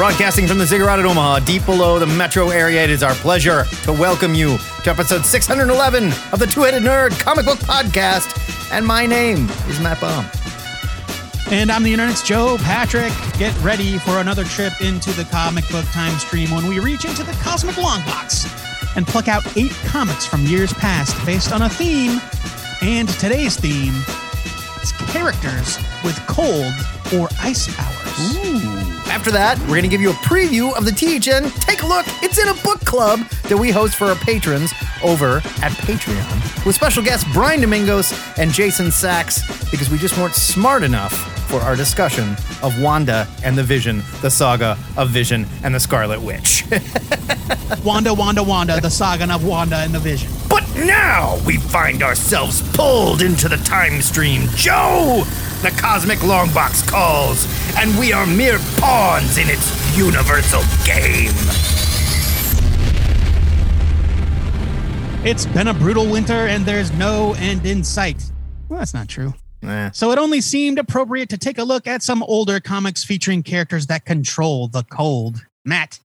Broadcasting from the Ziggurat at Omaha, deep below the metro area, it is our pleasure to welcome you to episode 611 of the Two Headed Nerd Comic Book Podcast. And my name is Matt Baum. And I'm the internet's Joe Patrick. Get ready for another trip into the comic book time stream when we reach into the cosmic long box and pluck out eight comics from years past based on a theme. And today's theme is characters with cold or ice After that, we're going to give you a preview of the THN Take a Look. It's in a book club that we host for our patrons over at Patreon with special guests Brian Domingos and Jason Sachs because we just weren't smart enough for our discussion of Wanda and the Vision, the saga of Vision and the Scarlet Witch. Wanda, Wanda, Wanda, the saga of Wanda and the Vision. But now we find ourselves pulled into the time stream. Joe! The cosmic longbox calls, and we are mere pawns in its universal game. It's been a brutal winter and there's no end in sight. Well, that's not true. Nah. So it only seemed appropriate to take a look at some older comics featuring characters that control the cold. Matt,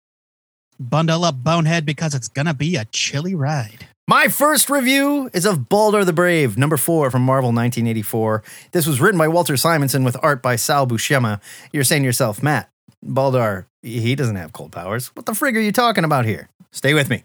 bundle up Bonehead because it's gonna be a chilly ride. My first review is of Baldur the Brave, number four from Marvel 1984. This was written by Walter Simonson with art by Sal Buscema. You're saying to yourself, Matt, Baldur, he doesn't have cold powers. What the frig are you talking about here? Stay with me.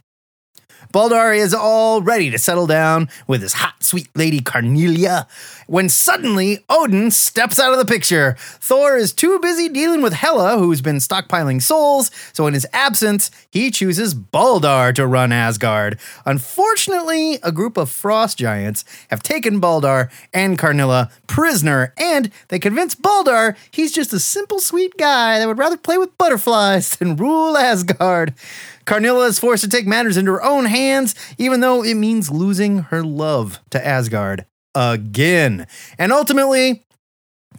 Baldur is all ready to settle down with his hot, sweet lady Carnelia when suddenly Odin steps out of the picture. Thor is too busy dealing with Hela, who's been stockpiling souls, so in his absence, he chooses Baldur to run Asgard. Unfortunately, a group of frost giants have taken Baldur and Karnilla prisoner, and they convince Baldur he's just a simple, sweet guy that would rather play with butterflies than rule Asgard. Karnilla is forced to take matters into her own hands, even though it means losing her love to Asgard again. And ultimately,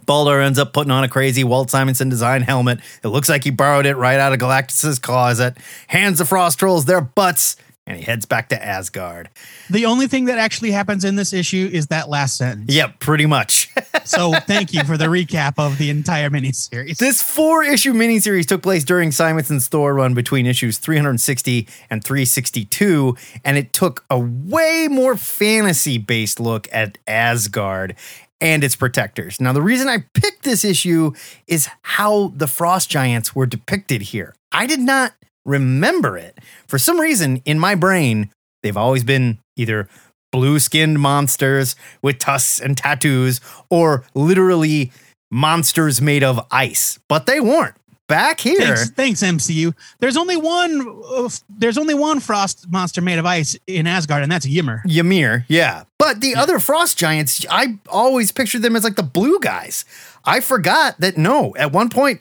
Baldur ends up putting on a crazy Walt Simonson design helmet. It looks like he borrowed it right out of Galactus's closet, hands the Frost Trolls their butts, and he heads back to Asgard. The only thing that actually happens in this issue is that last sentence. Yep, pretty much. So thank you for the recap of the entire miniseries. This four issue miniseries took place during Simonson's Thor run between issues 360 and 362, and it took a way more fantasy based look at Asgard and its protectors. Now, the reason I picked this issue is how the Frost Giants were depicted here. I did not remember it. For some reason, in my brain, they've always been either blue skinned monsters with tusks and tattoos, or literally monsters made of ice. But they weren't. Back here, Thanks, thanks, MCU. There's only one. Uh, there's only one frost monster made of ice in Asgard, and that's Ymir. Ymir, yeah. But the other frost giants, I always pictured them as like the blue guys. I forgot that no, at one point,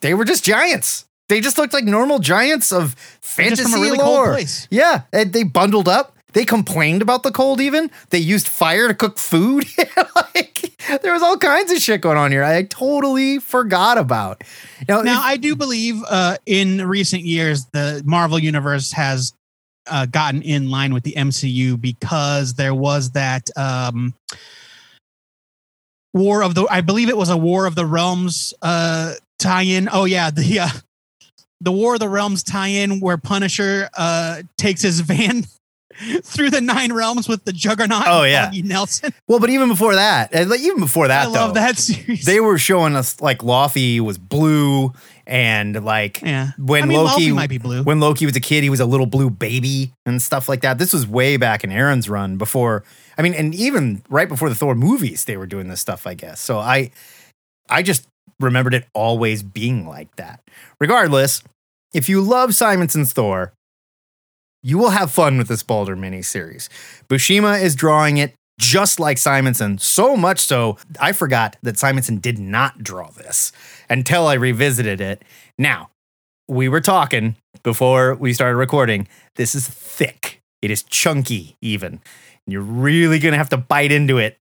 they were just giants. They just looked like normal giants of fantasy from a really cold lore. place. Yeah, and they bundled up. They complained about the cold. Even they used fire to cook food. like there was all kinds of shit going on here. I totally forgot about. Now, Now, if- I do believe uh, in recent years the Marvel universe has uh, gotten in line with the MCU because there was that um, War of the. I believe it was a War of the Realms uh, tie-in. Oh yeah, the uh, the War of the Realms tie-in where Punisher uh, takes his van. Through the nine realms with the Juggernaut. Oh, yeah. Foggy Nelson. well, but even before that, even before that, I love though, that series. they were showing us like Laufey was blue and like yeah. when I mean, Loki might be blue. when Loki was a kid, he was a little blue baby and stuff like that. This was way back in Aaron's run before. I mean, and even right before the Thor movies, they were doing this stuff, I guess. So I, I just remembered it always being like that. Regardless, if you love Simonson's Thor, you will have fun with this Baldur miniseries. Buscema is drawing it just like Simonson, so much so I forgot that Simonson did not draw this until I revisited it. Now, we were talking before we started recording. This is thick. It is chunky, even. You're really going to have to bite into it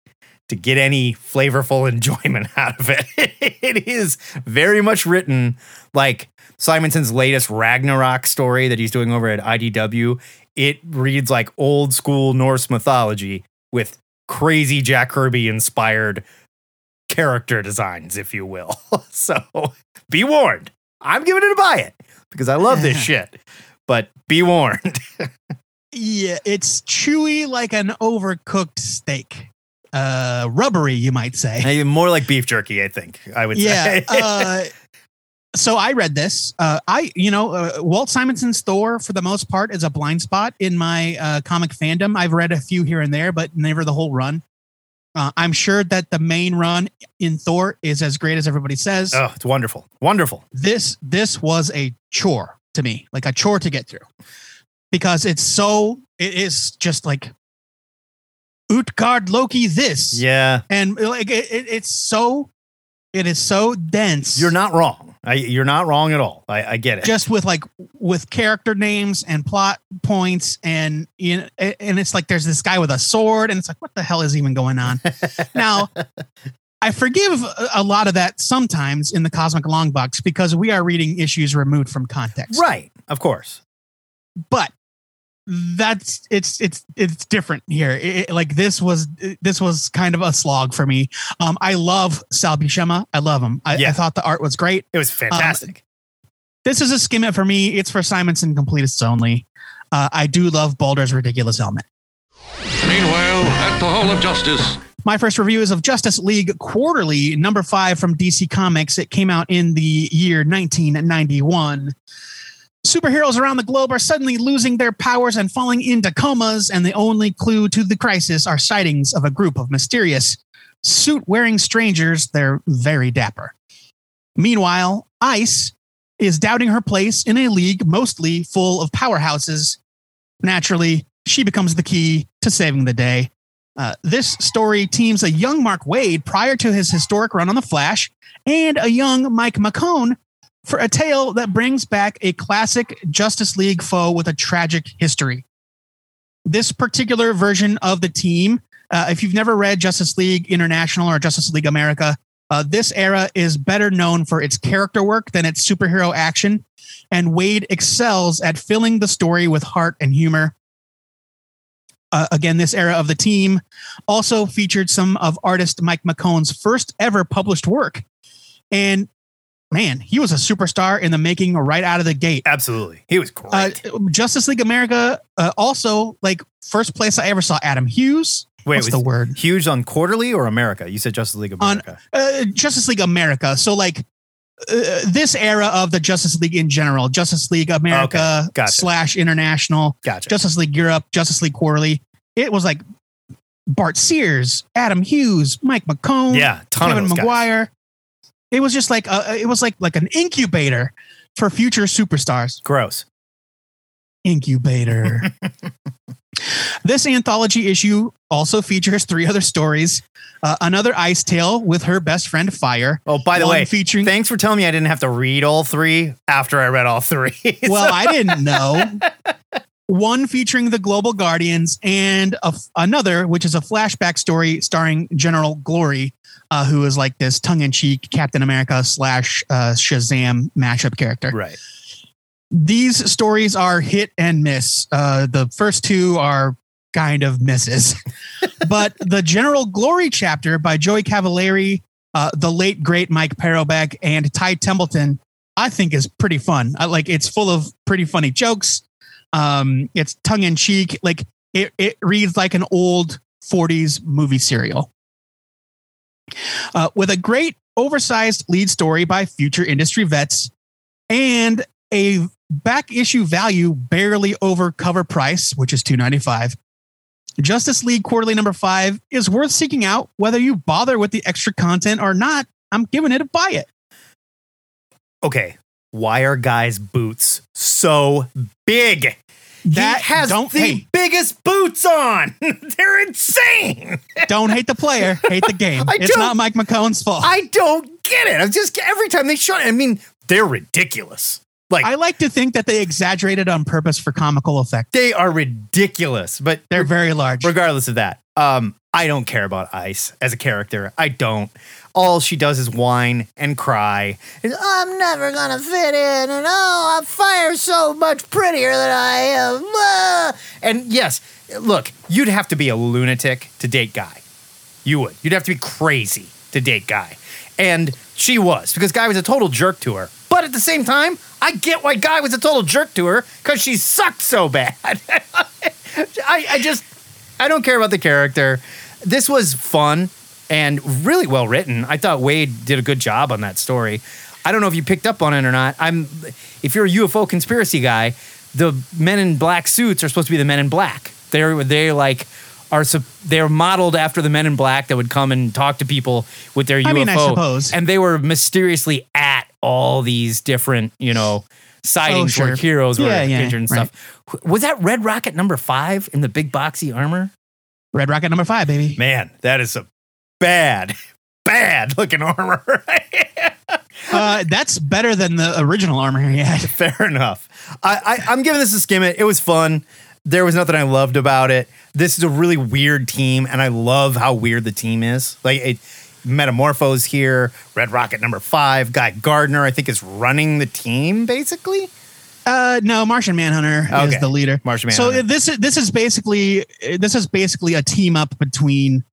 to get any flavorful enjoyment out of it. it is very much written like Simonson's latest Ragnarok story that he's doing over at IDW. It reads like old school Norse mythology with crazy Jack Kirby inspired character designs, if you will. so be warned. I'm giving it a buy it because I love this shit. But be warned. Yeah, it's chewy like an overcooked steak. Uh, rubbery, you might say. Hey, More like beef jerky, I think. I would yeah. say. uh, so I read this. Uh, I, you know, uh, Walt Simonson's Thor, for the most part, is a blind spot in my uh, comic fandom. I've read a few here and there, but never the whole run. Uh, I'm sure that the main run in Thor is as great as everybody says. oh, it's wonderful. Wonderful. This this was a chore to me, like a chore to get through, because it's so it is just like Utgard Loki this, Yeah. and like it, it, it's so it is so dense. You're not wrong. I, you're not wrong at all. I, I get it. just with like with character names and plot points and you know, and it's like there's this guy with a sword and it's like what the hell is even going on now i forgive a- a lot of that sometimes in the cosmic long box because we are reading issues removed from context right. Of course. but that's it's it's it's different here It- it- like this was this was kind of a slog for me um i love sal buscema i love him I, Yeah. I thought the art was great It was fantastic. this is a skim it for me. It's for Simonson completists only. Uh, I do love Baldur's ridiculous helmet. Meanwhile, at the Hall of Justice, My first review is of Justice League Quarterly, number five from DC Comics. It came out in the year 1991. Superheroes around the globe are suddenly losing their powers and falling into comas, and the only clue to the crisis are sightings of a group of mysterious, suit wearing strangers. They're very dapper. Meanwhile, Ice is doubting her place in a league mostly full of powerhouses. Naturally, she becomes the key to saving the day. Uh, this story teams a young Mark Waid prior to his historic run on The Flash and a young Mike McKone for a tale that brings back a classic Justice League foe with a tragic history. This particular version of the team, uh, if you've never read Justice League International or Justice League America, uh, this era is better known for its character work than its superhero action, and Waid excels at filling the story with heart and humor. Uh, again, this era of the team also featured some of artist Mike McKone's first ever published work. And man, he was a superstar in the making right out of the gate. Absolutely. He was Uh, great. Justice League America, uh, also like first place I ever saw Adam Hughes. Wait, What's was the word? Huge on Quarterly or America? You said Justice League of On- America. Uh, Justice League America. So like uh, this era of the Justice League in general, Justice League America Okay, gotcha. slash International, gotcha. Justice League Europe, Justice League Quarterly. It was like Bart Sears, Adam Hughes, Mike McKone, yeah, Kevin of those guys. Maguire. It was just like a, it was like like an incubator for future superstars. Gross. Incubator. this anthology issue also features three other stories. Uh, another Ice Tale with her best friend Fire. Oh, by the way, featuring- thanks for telling me I didn't have to read all three after I read all three. Well, I didn't know. One featuring the Global Guardians, and a, another, which is a flashback story starring General Glory, uh, who is like this tongue-in-cheek Captain America slash uh, Shazam mashup character. right. these stories are hit and miss. Uh, the first two are kind of misses, but the General Glory chapter by Joey Cavalieri, uh, the late great Mike Parobeck, and Ty Templeton, I think is pretty fun. I, like it's full of pretty funny jokes. Um, it's tongue in cheek. Like it, it reads like an old 40s movie serial. Uh, with a great oversized lead story by future industry vets and a back issue value barely over cover price, which is 295. Justice League Quarterly number 5 is worth seeking out whether you bother with the extra content or not. I'm giving it a buy it. Okay. Why are guys' boots so big? That he has don't the biggest boots on. They're insane. don't hate the player, hate the game. I it's don't- Mike McKone's fault. I don't get it. I'm just every time they show it. I mean, they're ridiculous. Like I like to think that they exaggerated on purpose for comical effect. they are ridiculous, but They're very large. regardless of that, um, I don't care about Ice as a character. I don't. All she does is whine and cry. I'm never gonna fit in, and oh, fire's so much prettier than I am. ah." And yes, look, you'd have to be a lunatic to date Guy. You would. You'd have to be crazy to date Guy. And she was, because Guy was a total jerk to her. But at the same time, I get why Guy was a total jerk to her, because she sucked so bad. I, I just, I don't care about the character. This was fun and really well written. I thought Waid did a good job on that story. I don't know if you picked up on it or not. I'm, if you're a UFO conspiracy guy, the men in black suits are supposed to be the men in black. They're they like are sup- they're modeled after the men in black that would come and talk to people with their UFO. I mean, I suppose. And they were mysteriously at all these different, you know, sightings Oh, where sure. heroes were Yeah, yeah, injured and right. stuff. Was that Red Rocket number five in the big boxy armor? Red Rocket number five, baby. Man, that is a bad, bad looking armor. Uh, that's better than the original armor he had. Fair enough. I, I, I'm giving this a skim it. It was fun. There was nothing I loved about it. This is a really weird team, and I love how weird the team is. Like it, Metamorphose here, Red Rocket number five, Guy Gardner, I think is running the team basically. Uh, no, Martian Manhunter Okay. is the leader. Martian So this is this is basically this is basically a team up between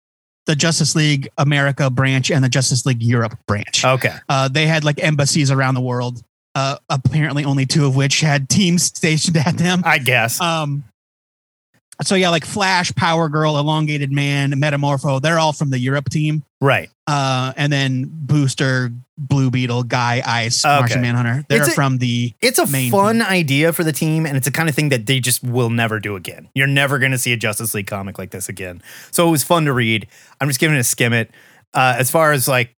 the Justice League America branch and the Justice League Europe branch. Okay. Uh, they had like embassies around the world. Uh, apparently, only two of which had teams stationed at them. I guess. Um, so yeah, like Flash, Power Girl, Elongated Man, Metamorpho, they're all from the Europe team. Right. Uh, and then Booster, Blue Beetle, Guy, Ice, Okay. Martian Manhunter. They're a- from the It's a fun team. idea for the team, and it's a kind of thing that they just will never do again. You're never going to see a Justice League comic like this again. So it was fun to read. I'm just giving it a skim it. Uh, as far as like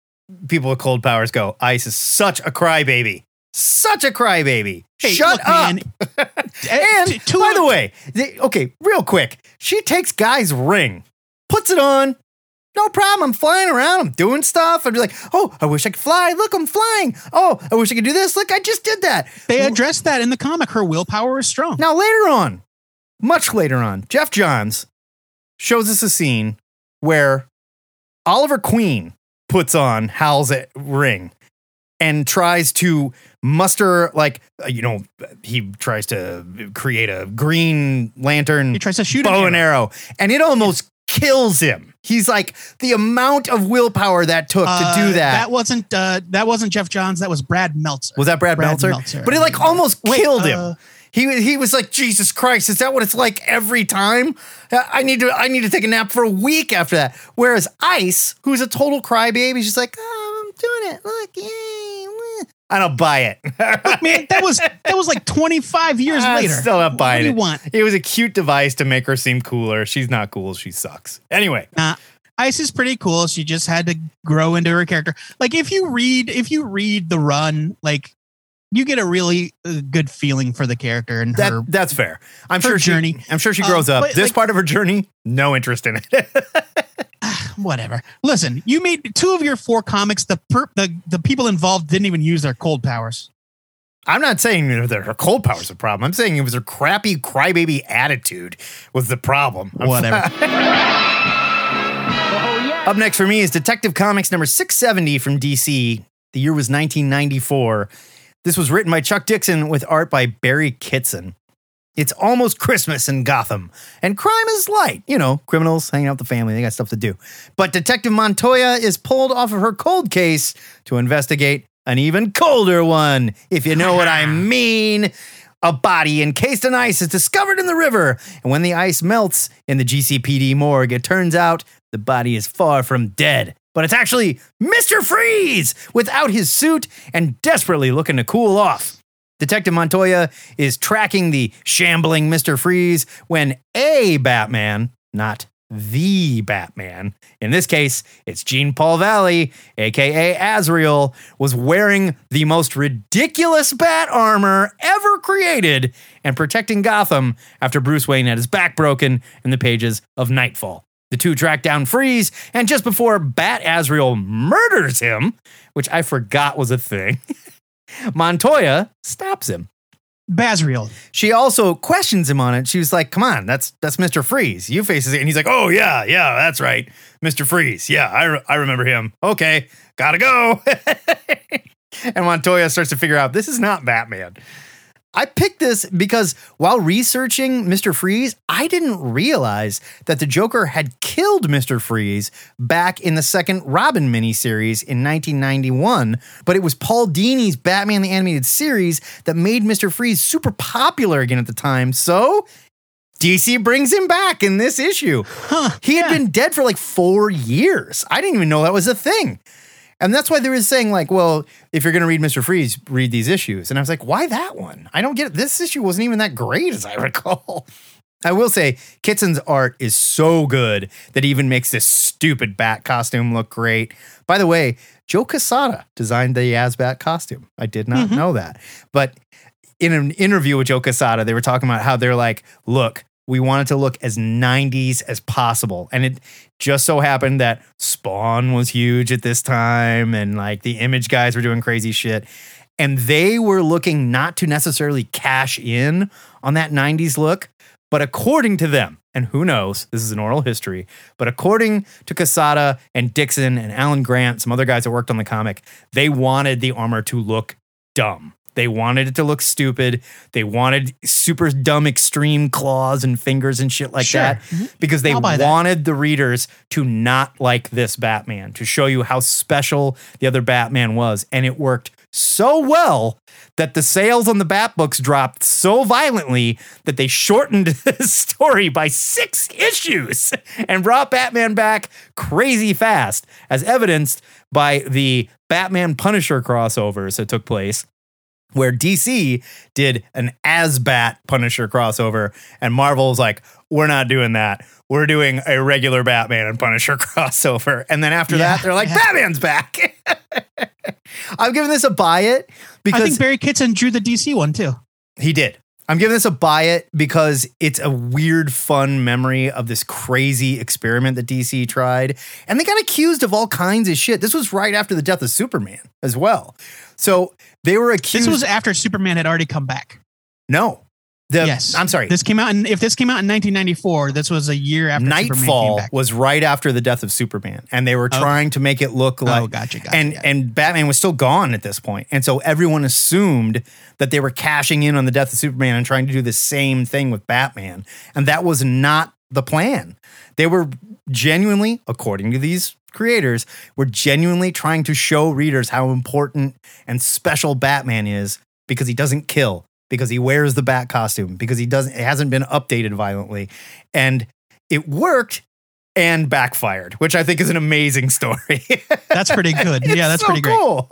people with cold powers go, Ice is such a crybaby. Such a crybaby. Hey, Shut look, up. man. And T- by the way, they, okay, real quick, she takes Guy's ring, puts it on. No problem. I'm flying around. I'm doing stuff. I'd be like, oh, I wish I could fly. Look, I'm flying. Oh, I wish I could do this. Look, I just did that. They addressed that in the comic. Her willpower is strong. Now, later on, much later on, Geoff Johns shows us a scene where Oliver Queen puts on Hal's ring and tries to muster, like, uh, you know, he tries to create a green lantern He tries to shoot bow an and arrow, and it almost kills him. He's like, the amount of willpower that took Uh, to do that. That wasn't uh, that wasn't Geoff Johns. That was Brad Meltzer. Was that Brad, Brad Meltzer? Meltzer. But it like almost Wait, killed him. uh, he he was like, Jesus Christ, is that what it's like every time? I I need to I need to take a nap for a week after that. Whereas Ice, who's a total crybaby, she's like, oh, I'm doing it. Look, yay. Meh." I don't buy it. Man, that was that was like 25 years I'm later. still not What buying do it. you want? It was a cute device to make her seem cooler. She's not cool. She sucks. Anyway, Nah, Ice is pretty cool. She just had to grow into her character. Like if you read if you read the run, like you get a really uh, good feeling for the character and that her. that's fair. I'm sure she, journey. I'm sure she Um, grows up. This like- part of her journey, no interest in it. Whatever. Listen, you made two of your four comics. The per, the the people involved didn't even use their cold powers. I'm not saying that her cold power's a problem. I'm saying it was her crappy crybaby attitude was the problem. I'm- Whatever. Up next for me is Detective Comics number 670 from DC. The year was 1994. This was written by Chuck Dixon with art by Barry Kitson. It's almost Christmas in Gotham, and crime is light. You know, criminals hanging out with the family, they got stuff to do. But Detective Montoya is pulled off of her cold case to investigate an even colder one, if you know what I mean. A body encased in ice is discovered in the river, and when the ice melts in the GCPD morgue, it turns out the body is far from dead. But it's actually Mr. Freeze without his suit and desperately looking to cool off. Detective Montoya is tracking the shambling Mr. Freeze when a Batman, not the Batman, in this case, it's Jean Paul Valley, aka Azrael, was wearing the most ridiculous bat armor ever created and protecting Gotham after Bruce Wayne had his back broken in the pages of Nightfall. The two track down Freeze, and just before Bat Azrael murders him, which I forgot was a thing. Montoya stops him. Basriel. She also questions him on it. She was like, "Come on, that's that's Mister Freeze. You faces it." And he's like, "Oh yeah, yeah, that's right, Mister Freeze. Yeah, I, re- I remember him. Okay, gotta go." and Montoya starts to figure out this is not Batman. I picked this because while researching Mr. Freeze, I didn't realize that the Joker had killed Mr. Freeze back in the second Robin miniseries in 1991. But it was Paul Dini's Batman the Animated Series that made Mr. Freeze super popular again at the time. So DC brings him back in this issue. he had yeah. been dead for like four years. I didn't even know that was a thing. And that's why they were saying, like, well, if you're going to read Mr. Freeze, read these issues. And I was like, why that one? I don't get it. This issue wasn't even that great, as I recall. I will say, Kitson's art is so good that he even makes this stupid bat costume look great. By the way, Joe Quesada designed the AzBat costume. I did not mm-hmm. know that. But in an interview with Joe Quesada, they were talking about how they're like, look, we wanted to look as 90s as possible. And it just so happened that Spawn was huge at this time and like the image guys were doing crazy shit. And they were looking not to necessarily cash in on that 90s look, but according to them, and who knows, this is an oral history, but according to Quesada and Dixon and Alan Grant, some other guys that worked on the comic, they wanted the armor to look dumb. They wanted it to look stupid. They wanted super dumb extreme claws and fingers and shit like Sure. that mm-hmm. because they I'll that. wanted the readers to not like this Batman, to show you how special the other Batman was. And it worked so well that the sales on the Bat books dropped so violently that they shortened the story by six issues and brought Batman back crazy fast, as evidenced by the Batman Punisher crossovers that took place where DC did an AzBat Punisher crossover, and Marvel was like, "We're not doing that. We're doing a regular Batman and Punisher crossover." And then after Yeah, that, they're like, yeah. "Batman's back." I'm giving this a buy it because I think Barry Kitson drew the DC one too. he did. I'm giving this a buy it because it's a weird, fun memory of this crazy experiment that DC tried. And they got accused of all kinds of shit. This was right after the death of Superman as well. So they were accused. This was after Superman had already come back. no. The, yes, I'm sorry. This came out, in, if this came out in 1994, this was a year after Nightfall was right after the death of Superman, and they were Okay. trying to make it look oh, like. oh, gotcha, gotcha. and yeah. and Batman was still gone at this point, and so everyone assumed that they were cashing in on the death of Superman and trying to do the same thing with Batman, and that was not the plan. They were genuinely, according to these creators, were genuinely trying to show readers how important and special Batman is because he doesn't kill, because he wears the bat costume, because he doesn't it hasn't been updated violently, and it worked. And backfired, which I think is an amazing story. that's pretty good. Yeah, that's so pretty great. cool.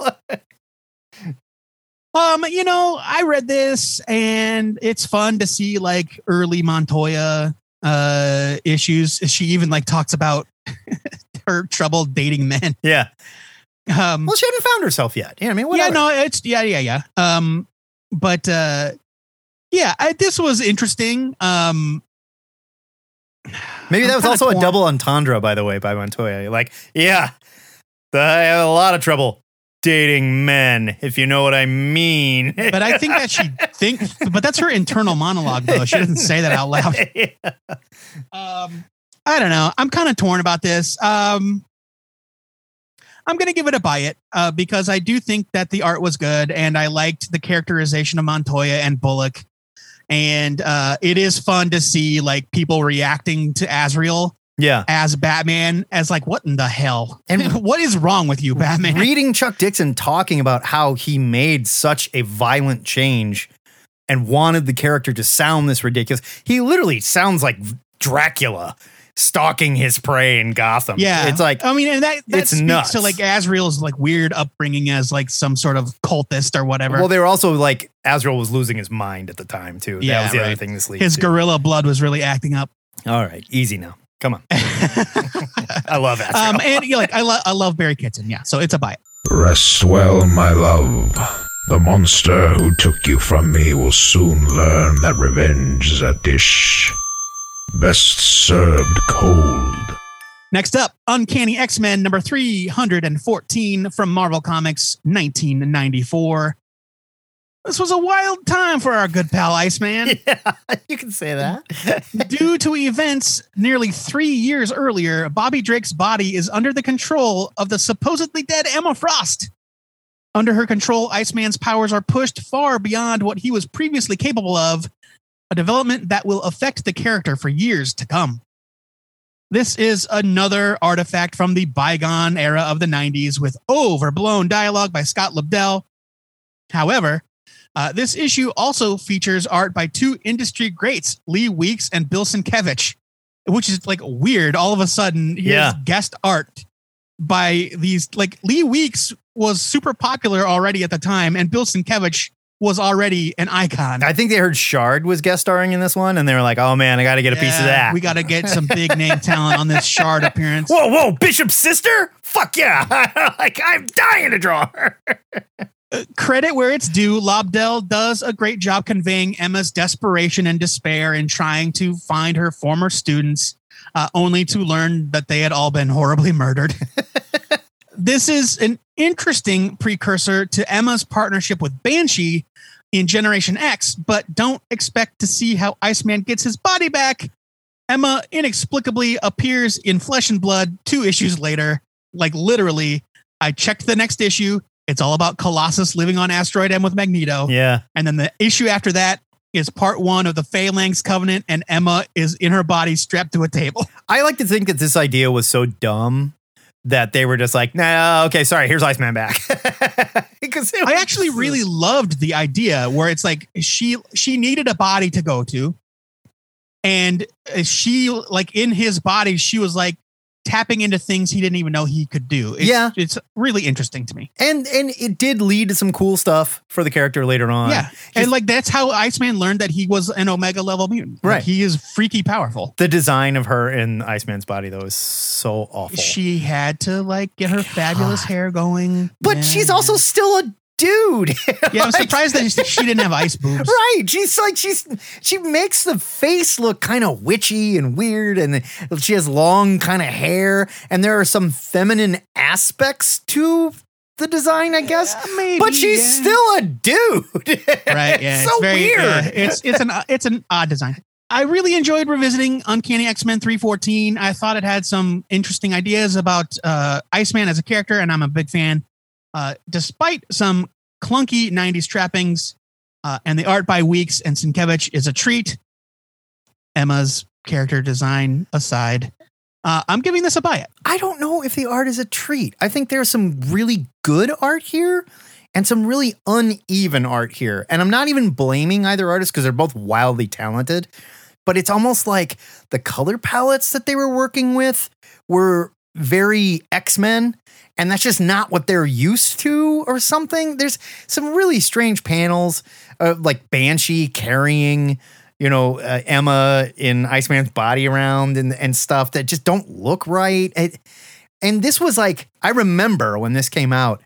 Um, you know, I read this and it's fun to see like early Montoya uh issues. She even like talks about her trouble dating men. Yeah. Um Well, she hadn't found herself yet. Yeah, I mean, yeah, whatever. no, it's yeah, yeah, yeah. Um but uh yeah, I, this was interesting. Um Maybe that was also a double entendre, by the way, by Montoya. Like, yeah, I have a lot of trouble dating men, if you know what I mean. but I think that she thinks but that's her internal monologue though. She doesn't say that out loud. Um, I don't know. I'm kind of torn about this. Um, I'm gonna give it a buy it uh, because I do think that the art was good and I liked the characterization of Montoya and Bullock, and uh, it is fun to see like people reacting to Azrael yeah. as Batman as like what in the hell and what is wrong with you, Batman? Reading Chuck Dixon talking about how he made such a violent change and wanted the character to sound this ridiculous. He literally sounds like Dracula stalking his prey in Gotham. Yeah, It's like, I mean, and that that it's speaks nuts. to like Azrael's like weird upbringing as like some sort of cultist or whatever. well, they were also like, Azrael was losing his mind at the time, too. that Yeah, was the other thing this leads His to. gorilla blood was really acting up. All right, easy now. Come on. I love Azrael. um, and you know, like I, lo- I love Barry Kitson, yeah. So it's a buy. Rest well, my love. The monster who took you from me will soon learn that revenge is a dish best served cold. Next up, Uncanny X Men number three hundred and fourteen from Marvel Comics, nineteen ninety four. This was a wild time for our good pal Iceman. Yeah, you can say that. Due to events nearly three years earlier, Bobby Drake's body is under the control of the supposedly dead Emma Frost. Under her control, Iceman's powers are pushed far beyond what he was previously capable of, a development that will affect the character for years to come. This is another artifact from the bygone era of the 90s with overblown dialogue by Scott Lobdell. However, uh, this issue also features art by two industry greats, Lee Weeks and Bill Sienkiewicz, which is like weird. All of a sudden, here's Yeah. guest art by these like Lee Weeks was super popular already at the time, and Bill Sienkiewicz was already an icon. I think they heard Shard was guest starring in this one, and they were like, "Oh man, I got to get a piece of that." We got to get some big name talent on this shard appearance. whoa, whoa, Bishop's sister? Fuck yeah! like I'm dying to draw her. credit where it's due, Lobdell does a great job conveying Emma's desperation and despair in trying to find her former students, uh, only to learn that they had all been horribly murdered. this is an interesting precursor to Emma's partnership with Banshee in Generation X, but don't expect to see how Iceman gets his body back. Emma inexplicably appears in Flesh and Blood two issues later. Like literally, I checked the next issue. It's all about Colossus living on Asteroid M with Magneto. Yeah, And then the issue after that is part one of the Phalanx Covenant, and Emma is in her body strapped to a table. I like to think that this idea was so dumb that they were just like, "Nah, okay, sorry, here's Iceman back." Because I actually uh, really loved the idea where it's like she she needed a body to go to, and she like in his body she was like tapping into things he didn't even know he could do. It's, Yeah. it's really interesting to me. and and it did lead to some cool stuff for the character later on. yeah, and like that's how Iceman learned that he was an Omega level mutant. Like, Right. he is freaky powerful. the design of her in Iceman's body though is so awful. She had to like get her fabulous hair going, but Yeah. she's also still a dude. Yeah, I'm Like- surprised that she didn't have ice boobs. Right. She's like she's she makes the face look kind of witchy and weird and she has long kind of hair and there are some feminine aspects to the design, I guess. Yeah, maybe, but she's yeah. still a dude. Right? Yeah, so it's very, weird. yeah, it's it's an it's an odd design. I really enjoyed revisiting Uncanny X Men 314. I thought it had some interesting ideas about uh, Iceman as a character, and I'm a big fan. Uh, despite some clunky 90s trappings, uh, and the art by Weeks and Sienkiewicz is a treat. Emma's character design aside, uh, I'm giving this a buy it. I don't know if the art is a treat. I think there's some really good art here and some really uneven art here. And I'm not even blaming either artist because they're both wildly talented, but it's almost like the color palettes that they were working with were very X-Men and that's just not what they're used to or something. There's some really strange panels uh, like Banshee carrying you know, uh, Emma in Iceman's body around and, and stuff that just don't look right. It, and this was like, I remember when this came out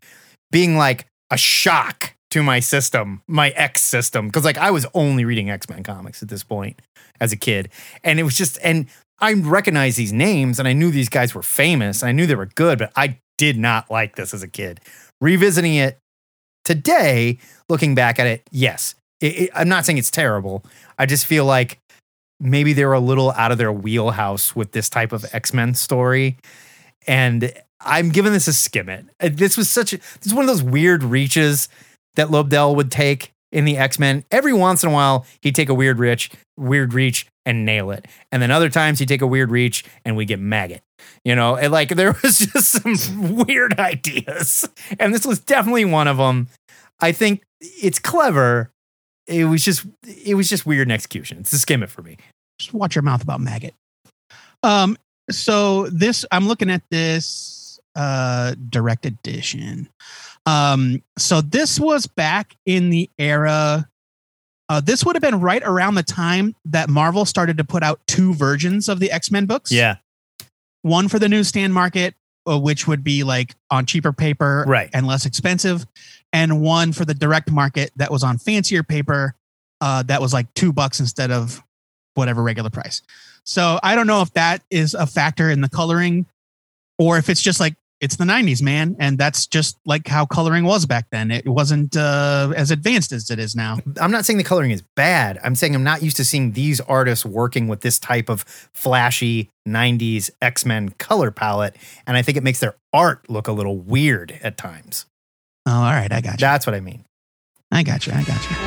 being like a shock to my system, my X system. Cause like I was only reading X Men comics at this point as a kid. And it was just, and I recognized these names and I knew these guys were famous. I knew they were good, but I did not like this as a kid. Revisiting it today, looking back at it, yes, it, it- I'm not saying it's terrible. I just feel like maybe they were a little out of their wheelhouse with this type of X Men story, and I'm giving this a skim it. Uh, This was such a this is one of those weird reaches that Lobdell would take in the X Men. Every once in a while, he'd take a weird reach, weird reach, and nail it, and then other times he'd take a weird reach and we get Maggott. You know, and like there was just some weird ideas, and this was definitely one of them. I think it's clever. It was just it was just weird in execution. It's a skim it for me. just watch your mouth about Maggott. Um, so this I'm looking at this uh direct edition. Um, so this was back in the era. Uh, this would have been right around the time that Marvel started to put out two versions of the X Men books. Yeah. One for the newsstand market, uh, which would be like on cheaper paper Right. and less expensive, and one for the direct market that was on fancier paper uh, that was like two bucks instead of whatever regular price. So I don't know if that is a factor in the coloring or if it's just like it's the 90s, man. And that's just like how coloring was back then. It wasn't uh, as advanced as it is now. I'm not saying the coloring is bad. I'm saying I'm not used to seeing these artists working with this type of flashy 90s X Men color palette. And I think it makes their art look a little weird at times. Oh, all right. I got you. That's what I mean. I got you. I got you.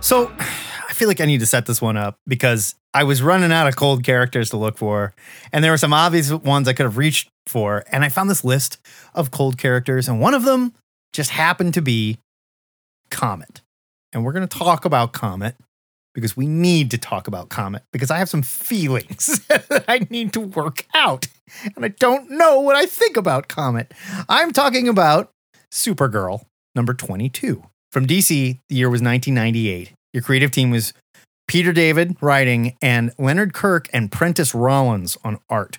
So I feel like I need to set this one up because I was running out of cold characters to look for. And there were some obvious ones I could have reached for. And I found this list of cold characters. And one of them just happened to be Comet. And we're going to talk about Comet because we need to talk about Comet because I have some feelings that I need to work out. And I don't know what I think about Comet. I'm talking about Supergirl number 22. From DC, the year was 1998. Your creative team was Peter David writing and Leonard Kirk and Prentice Rollins on art.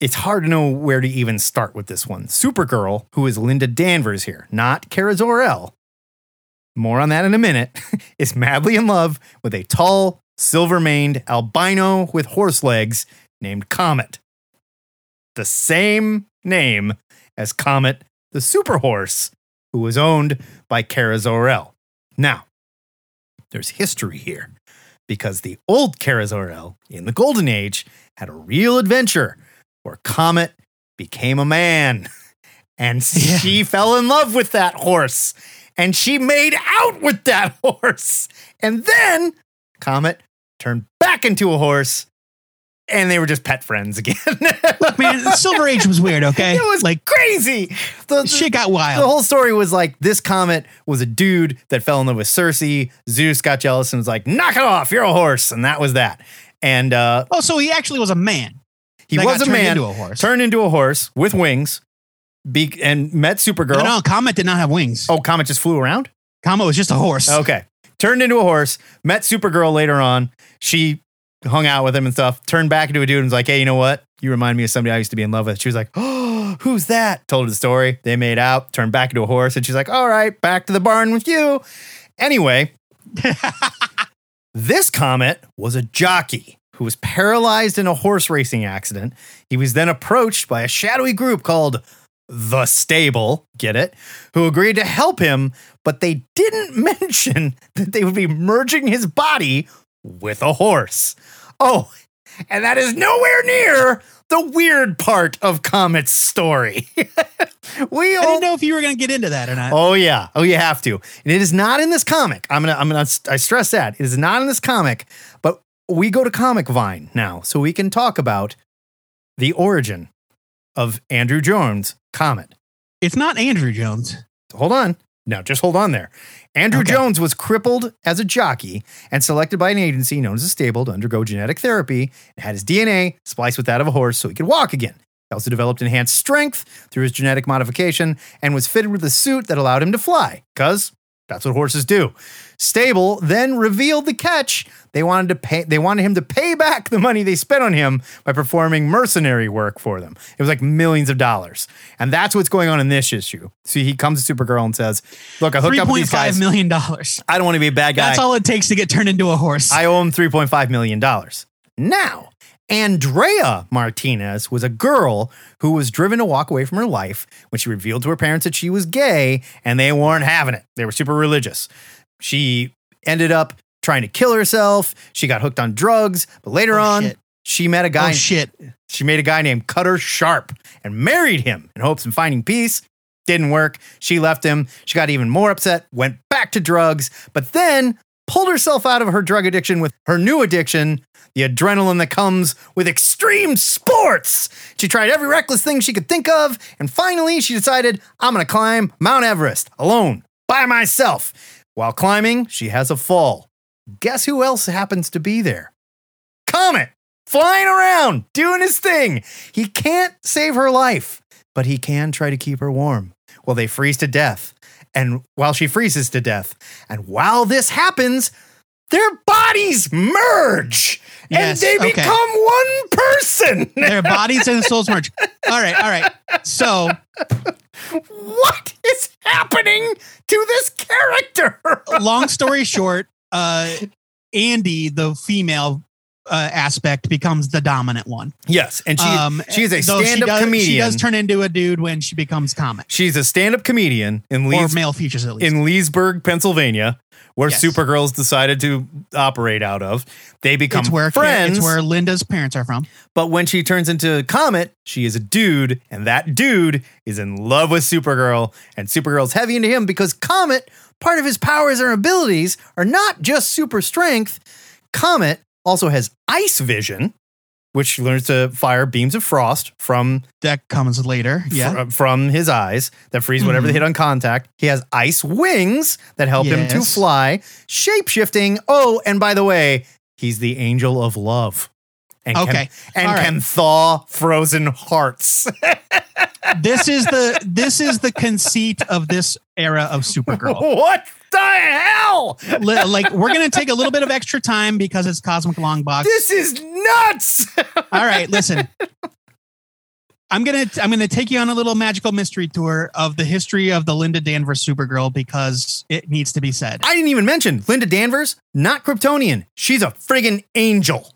It's hard to know where to even start with this one. Supergirl, who is Linda Danvers here, not Kara Zor-El, more on that in a minute, is madly in love with a tall, silver maned albino with horse legs named Comet. The same name as Comet the Super Horse, who was owned by Kara Zor-El. Now, there's history here because the old Kara Zor-El in the Golden Age had a real adventure where Comet became a man and Yeah. she fell in love with that horse and she made out with that horse. And then Comet turned back into a horse and they were just pet friends again. Look, man, Silver Age was weird, okay? it was like crazy. The, shit got wild. the whole story was like this comet was a dude that fell in love with Circe. Zeus got jealous and was like, "Knock it off! You're a horse," and that was that. And uh, oh, so he actually was a man. he was a man, into a horse. turned into a horse with wings, be- and met Supergirl. No, no, Comet did not have wings. Oh, comet just flew around. Comet was just a horse. Okay, turned into a horse. Met Supergirl later on. She hung out with him and stuff. Turned back into a dude and was like, "Hey, you know what? You remind me of somebody I used to be in love with." She was like, "Oh, who's that?" Told her the story. They made out. Turned back into a horse, and she's like, "All right, back to the barn with you." Anyway, this comet was a jockey who was paralyzed in a horse racing accident. He was then approached by a shadowy group called the Stable, get it, who agreed to help him, but they didn't mention that they would be merging his body with a horse. Oh, and that is nowhere near the weird part of Comet's story. we I all didn't know if you were going to get into that or not. Oh yeah. Oh, you have to. And it is not in this comic. I'm gonna. I'm gonna. I stress that it is not in this comic. But we go to Comic Vine now, so we can talk about the origin of Andrew Jones' comet. It's not Andrew Jones. Hold on. No, just hold on there. Andrew Okay. Jones was crippled as a jockey and selected by an agency known as a stable to undergo genetic therapy and had his DNA spliced with that of a horse so he could walk again. He also developed enhanced strength through his genetic modification and was fitted with a suit that allowed him to fly, because that's what horses do. Stable then revealed the catch. They wanted to pay they wanted him to pay back the money they spent on him by performing mercenary work for them. It was like millions of dollars. And that's what's going on in this issue. So he comes to Supergirl and says, Look, I hooked up with these guys. million dollars. I don't want to be a bad guy. That's all it takes to get turned into a horse. I owe him $3.5 million. Now, Andrea Martinez was a girl who was driven to walk away from her life when she revealed to her parents that she was gay and they weren't having it. They were super religious. She ended up trying to kill herself. She got hooked on drugs, but later Oh, on, shit. she met a guy. oh shit! She made a guy named Cutter Sharp and married him in hopes of finding peace. Didn't work. She left him. She got even more upset, went back to drugs, but then pulled herself out of her drug addiction with her new addiction, the adrenaline that comes with extreme sports. She tried every reckless thing she could think of, and finally she decided, I'm to climb Mount Everest alone, by myself. While climbing, she has a fall. Guess who else happens to be there? Comet flying around, doing his thing. He can't save her life, but he can try to keep her warm. Well, they freeze to death. And while she freezes to death, and while this happens, their bodies merge Yes, and they okay. become one person. Their bodies and souls merge. All right, all right. So what is happening to this character? long story short, uh, Andy, the female uh, aspect becomes the dominant one. Yes, and she Um, she is a stand-up does- comedian. She does turn into a dude when she becomes comic She's a stand-up comedian in or male features at least. in Leesburg, Pennsylvania, where Yes. Supergirl's decided to operate out of. They become it's where friends. it's where Linda's parents are from. But when she turns into Comet, she is a dude, and that dude is in love with Supergirl, and Supergirl's heavy into him because Comet, part of his powers and abilities are not just super strength. Comet also has ice vision, which learns to fire beams of frost from That comes later. Yeah. fr- from his eyes that freeze whatever they mm-hmm. hit on contact. He has ice wings that help him to fly. Shape shifting. Oh, and by the way, he's the angel of love. And Okay. Can, and right. can thaw frozen hearts. this is the this is the conceit of this era of Supergirl. what the hell? Like we're gonna take a little bit of extra time because it's Cosmic Long Box. This is nuts. All right, listen. I'm gonna I'm gonna take you on a little magical mystery tour of the history of the Linda Danvers Supergirl because it needs to be said. I didn't even mention Linda Danvers, not Kryptonian. She's a friggin' angel.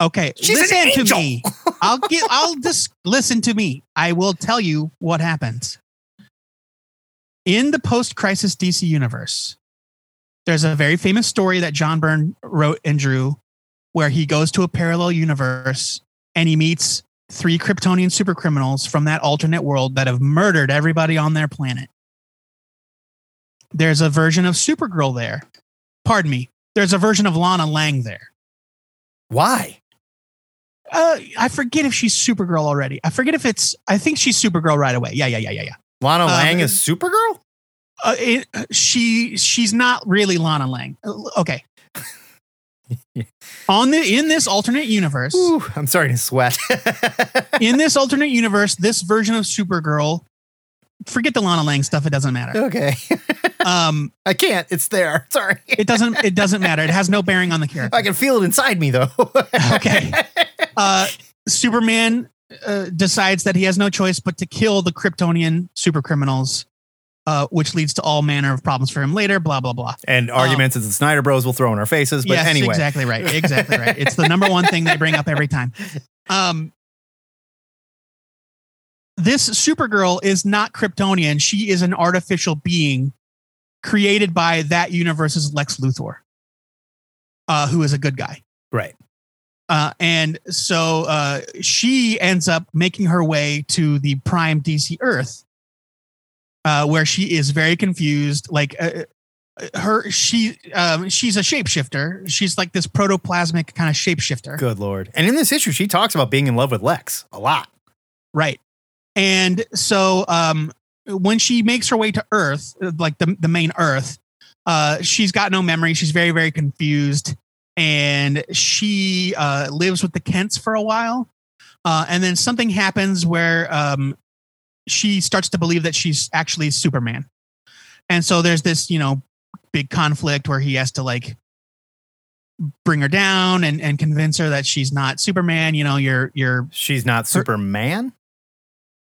Okay, She's an listen to me. I'll get. I'll just listen to me. I will tell you what happens in the post-crisis DC universe. There's a very famous story that John Byrne wrote and drew, where he goes to a parallel universe and he meets three Kryptonian super criminals from that alternate world that have murdered everybody on their planet. There's a version of Supergirl there. Pardon me. There's a version of Lana Lang there. Why? Uh, I forget if she's Supergirl already. I forget if it's. I think she's Supergirl right away. Yeah, yeah, yeah, yeah, yeah. Lana Um, Lang is Supergirl? Uh, it, she she's not really Lana Lang. Uh, Okay. On the in this alternate universe, Ooh, I'm starting to sweat. in this alternate universe, this version of Supergirl, forget the Lana Lang stuff. It doesn't matter. okay. Um, I can't. It's there. Sorry. it doesn't. It doesn't matter. It has no bearing on the character. I can feel it inside me though. Okay. Uh, Superman uh, decides that he has no choice but to kill the Kryptonian super criminals, uh, which leads to all manner of problems for him later. Blah blah blah. and arguments that the Snyder Bros will throw in our faces. But yes, anyway, exactly right. Exactly right. It's the number one thing they bring up every time. Um, this Supergirl is not Kryptonian. She is an artificial being created by that universe's Lex Luthor, uh, who is a good guy. right. Uh, and so uh, she ends up making her way to the prime DC Earth, uh, where she is very confused. Like uh, uh, her, she um, she's a shapeshifter. She's like this protoplasmic kind of shapeshifter, Good lord. And in this issue, she talks about being in love with Lex a lot. right? And so um, when she makes her way to Earth, uh, like the the main Earth, uh, she's got no memory. She's very very confused, and she uh, lives with the Kents for a while. Uh, and then something happens where um, she starts to believe that she's actually Superman. And so there's this, you know, big conflict where he has to like bring her down and, and convince her that she's not Superman. You know, you're you're She's not Superman.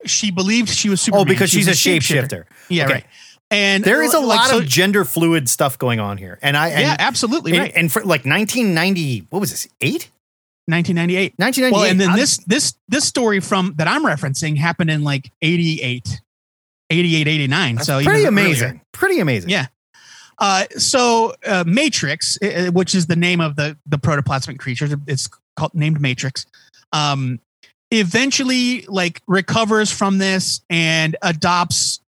she believed she was Superman. Oh, because She she's a was shapeshifter. Yeah, Okay. right. And There is a like, lot so- of gender fluid stuff going on here. And I, and, yeah, absolutely and, right. and for like 1990, what was this? Eight? 1998. 1998. Well, and then I'm- this this this story from that I'm referencing happened in like 88, 88, 89. that's so pretty earlier. amazing. Pretty amazing. Yeah. Uh, so uh, Matrix, uh, which is the name of the the protoplasmic creature, it's called named Matrix. Um, eventually, like recovers from this and adopts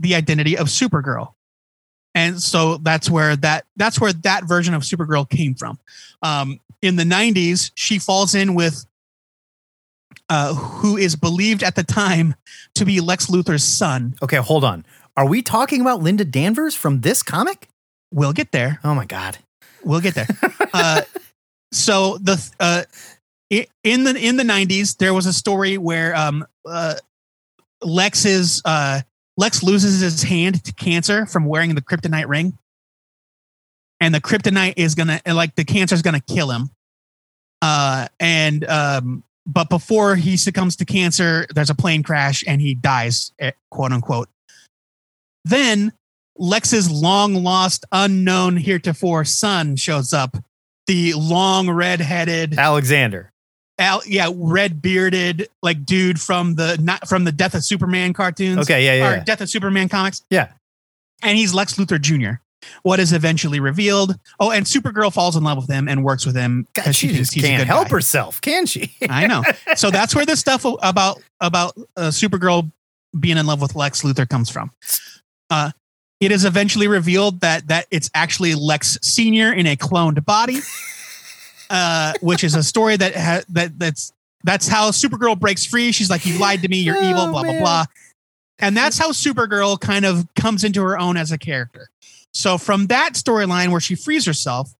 the identity of Supergirl, and so that's where that that's where that version of Supergirl came from. Um, in the '90s, she falls in with. Uh, who is believed at the time to be Lex Luthor's son? Okay, hold on. Are we talking about Linda Danvers from this comic? We'll get there. Oh my God. We'll get there. uh, so the uh, in the in the nineties, there was a story where um, uh, Lex's uh, Lex loses his hand to cancer from wearing the kryptonite ring, and the kryptonite is gonna like the cancer is gonna kill him. Uh, and um, but before he succumbs to cancer, there's a plane crash and he dies, eh, quote unquote. Then Lex's long lost, unknown heretofore son shows up the long red-headed, Alexander. Al, yeah, red bearded like dude from the not from the Death of Superman cartoons. Okay, yeah, yeah, or yeah. Death of Superman comics. Yeah. and he's Lex Luthor Jr. What is eventually revealed? Oh, and Supergirl falls in love with him and works with him because she, she just can't help guy. herself, can she? I know. So that's where this stuff about about uh, Supergirl being in love with Lex Luthor comes from. Uh, it is eventually revealed that that it's actually Lex Senior in a cloned body, uh, which is a story that ha- that that's that's how Supergirl breaks free. She's like, "You lied to me. You're evil." Oh, Blah blah blah. And that's how Supergirl kind of comes into her own as a character. So from that storyline where she frees herself,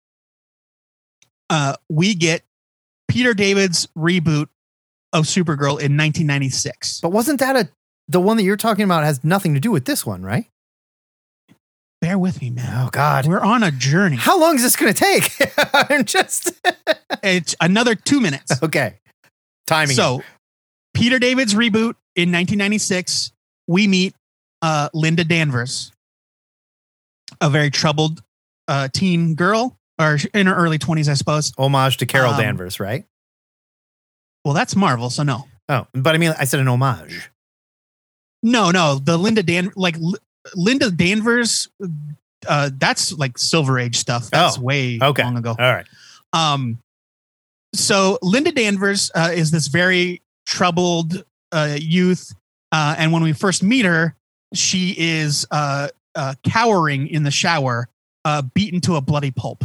uh, we get Peter David's reboot of Supergirl in 1996. But wasn't that a the one that you're talking about has nothing to do with this one, right? Bear with me, man. Oh God. We're on a journey. How long is this gonna take? I'm just It's another two minutes. okay. Timing. So, Peter David's reboot in 1996, we meet uh, Linda Danvers, a very troubled uh, teen girl, or in her early 20s, I suppose. homage to Carol Um, Danvers, right? Well, that's Marvel, so no. Oh, but I mean, I said an homage. No, no, the Linda Dan like Linda Danvers, uh, that's like Silver Age stuff. That's Oh, way okay. long ago. All right. Um, so Linda Danvers uh, is this very troubled uh, youth, uh, and when we first meet her, she is uh, uh, cowering in the shower, uh, beaten to a bloody pulp.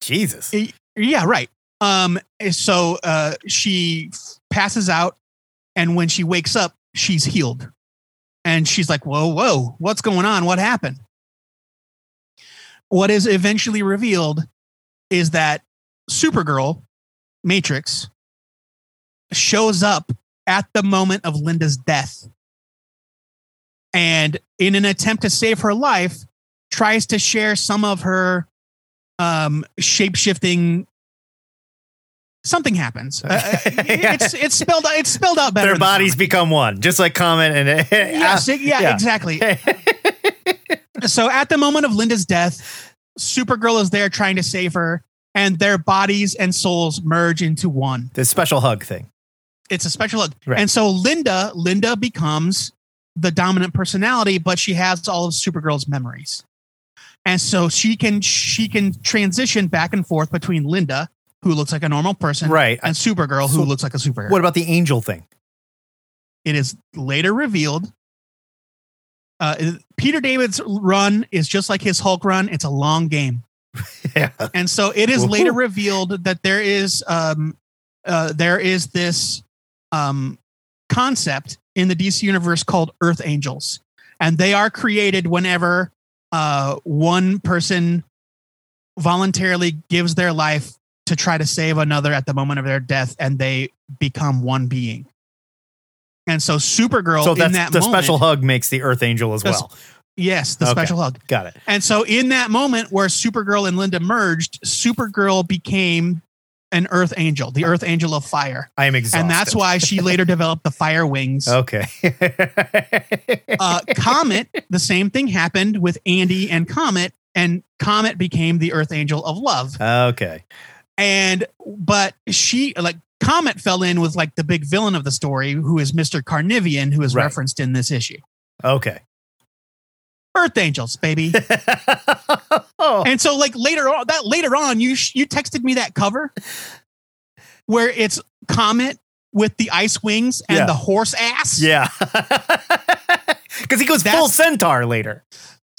Jesus. Yeah, right. Um, so uh, she passes out, and when she wakes up, she's healed, and she's like, "Whoa, whoa, what's going on? What happened?" What is eventually revealed is that Supergirl, Matrix, shows up at the moment of Linda's death, and in an attempt to save her life, tries to share some of her um shape shifting something happens Uh, uh, it's it's spelled out it's spelled out better Their bodies become one, just like Comet and yes it- yeah, yeah. exactly so at the moment of linda's death supergirl is there trying to save her and their bodies and souls merge into one the special hug thing. it's a special hug, Right. and so linda linda becomes the dominant personality but she has all of supergirl's memories and so she can she can transition back and forth between linda who looks like a normal person Right. and supergirl who looks like a superhero What about the angel thing? it is later revealed uh, peter david's run is just like his hulk run it's a long game Yeah. and so it is later revealed that there is um uh there is this um concept in the DC universe called Earth Angels and they are created whenever uh one person voluntarily gives their life to try to save another at the moment of their death and they become one being. And so Supergirl so in that the moment, special hug makes the Earth Angel as well. yes, the Okay. special hug. Got it. And so in that moment where Supergirl and Linda merged, Supergirl became an Earth Angel, the Earth Angel of Fire. I am exhausted. And that's why she later developed the fire wings. Okay. Uh, Comet, the same thing happened with Andy and Comet, and Comet became the Earth Angel of Love. okay. And but she like Comet fell in with like the big villain of the story, who is Mr. Carnivean, who is Right. referenced in this issue. Okay. Earth Angels, baby. oh, and so like later on that later on you sh- you texted me that cover where it's comet with the ice wings and Yeah. the horse ass yeah. Because he goes full centaur later.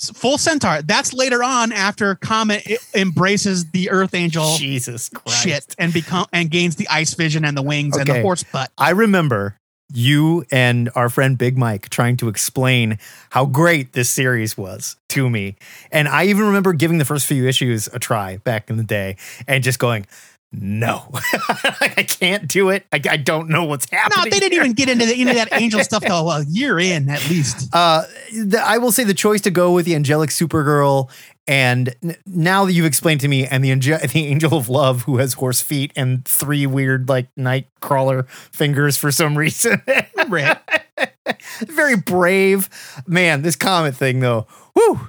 S- full centaur that's later on after comet embraces the earth angel Jesus Christ. shit and become and gains the ice vision and the wings and the horse butt I remember you and our friend Big Mike trying to explain how great this series was to me. And I even remember giving the first few issues a try back in the day and just going, no, I can't do it. I, I don't know what's happening. no they didn't here." even get into the into that angel stuff till a year in at least Uh, the, I will say the choice to go with the angelic Supergirl, and n- now that you've explained to me, and the ange- the Angel of Love, who has horse feet and three weird like night crawler fingers for some reason. Very brave man. This comet thing though, whoo,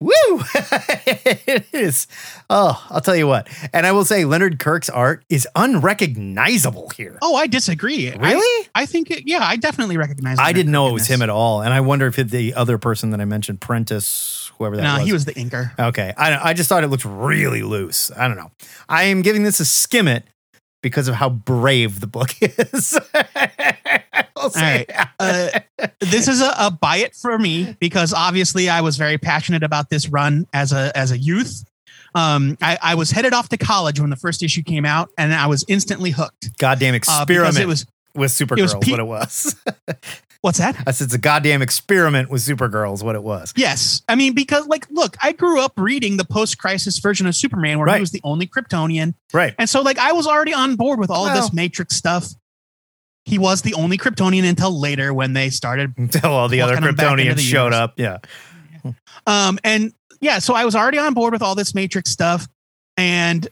Woo! it is. Oh, I'll tell you what. And I will say, Leonard Kirk's art is unrecognizable here. Oh, I disagree. Really? I, think, it, yeah, I definitely recognize. It. I didn't know it was him at all. And I wonder if it, the other person that I mentioned, Prentice, whoever that No, was. he was the inker. Okay. I, I just thought it looked really loose. I don't know. I am giving this a skim it because of how brave the book is. Say. right. Uh, this is a, a buy it for me because obviously I was very passionate about this run as a as a youth. Um, I, I was headed off to college when the first issue came out, and I was instantly hooked. Goddamn Uh, experiment because it was with Supergirl was is Pete- what it was. what's that? I said it's a goddamn experiment with Supergirl is what it was. Yes, I mean because like, look, I grew up reading the post-crisis version of Superman where Right. he was the only Kryptonian, Right. and so like I was already on board with all of this Matrix stuff. He was the only Kryptonian until later when they started Until all the other Plucking 'em back into Kryptonians the showed up. Yeah. Um, and yeah, so I was already on board with all this Matrix stuff, and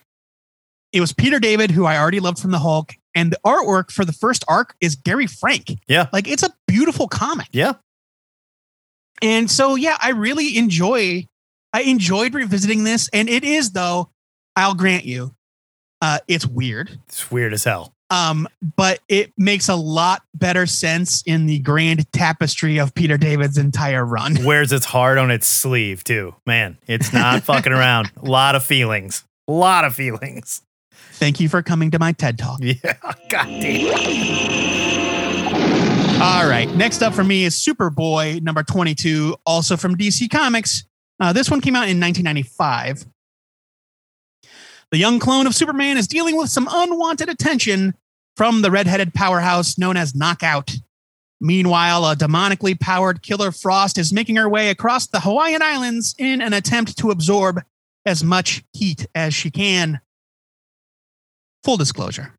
it was Peter David, who I already loved from the Hulk, and the artwork for the first arc is Gary Frank. Yeah. like it's a beautiful comic, Yeah. and so yeah, I really enjoy. I enjoyed revisiting this, and it is though. I'll grant you, uh, it's weird. It's weird as hell. Um, but it makes a lot better sense in the grand tapestry of Peter David's entire run. Wears its heart on its sleeve, too. Man, it's not fucking around. A lot of feelings. A lot of feelings. Thank you for coming to my TED Talk. Yeah. God damn. All right. Next up for me is Superboy number 22, also from DC Comics. Uh, this one came out in 1995. The young clone of Superman is dealing with some unwanted attention from the redheaded powerhouse known as Knockout. Meanwhile, a demonically powered Killer Frost is making her way across the Hawaiian Islands in an attempt to absorb as much heat as she can. Full disclosure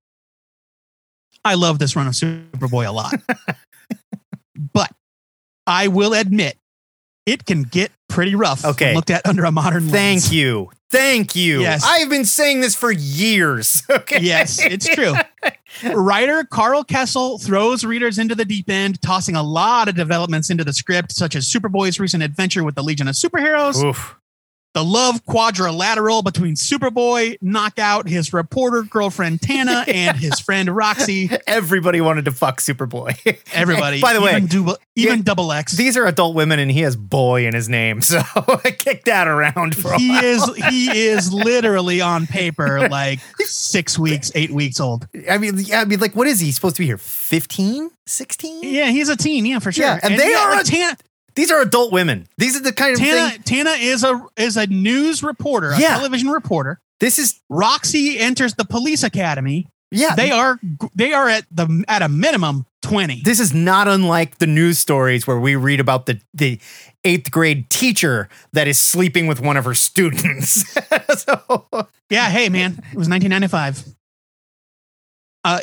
I love this run of Superboy a lot. but I will admit it can get pretty rough Okay. looked at under a modern Thank lens. you. Thank you. Yes. I've been saying this for years. Okay. Yes, it's true. Writer Karl Kesel throws readers into the deep end, tossing a lot of developments into the script, such as Superboy's recent adventure with the Legion of Superheroes, Oof. The love quadrilateral between Superboy, Knockout, his reporter girlfriend Tana, and his friend Roxy. Everybody wanted to fuck Superboy. Everybody. By the way, even, double, even yeah, double X. these are adult women and he has boy in his name. So I kicked that around for a he while. is he is literally on paper like six weeks, eight weeks old. I mean, yeah, I mean, like, what is he supposed to be here? 15, 16? Yeah, he's a teen. Yeah, for sure. Yeah, and they are like, a- Tana. These are adult women. These are the kind of Tana, thing. Tana is a is a news reporter, a Yeah. television reporter. This is, Roxy enters the police academy. yeah, They are they are at the at a minimum twenty. this is not unlike the news stories where we read about the the eighth grade teacher that is sleeping with one of her students. so, Yeah, hey man, it was 1995. Uh,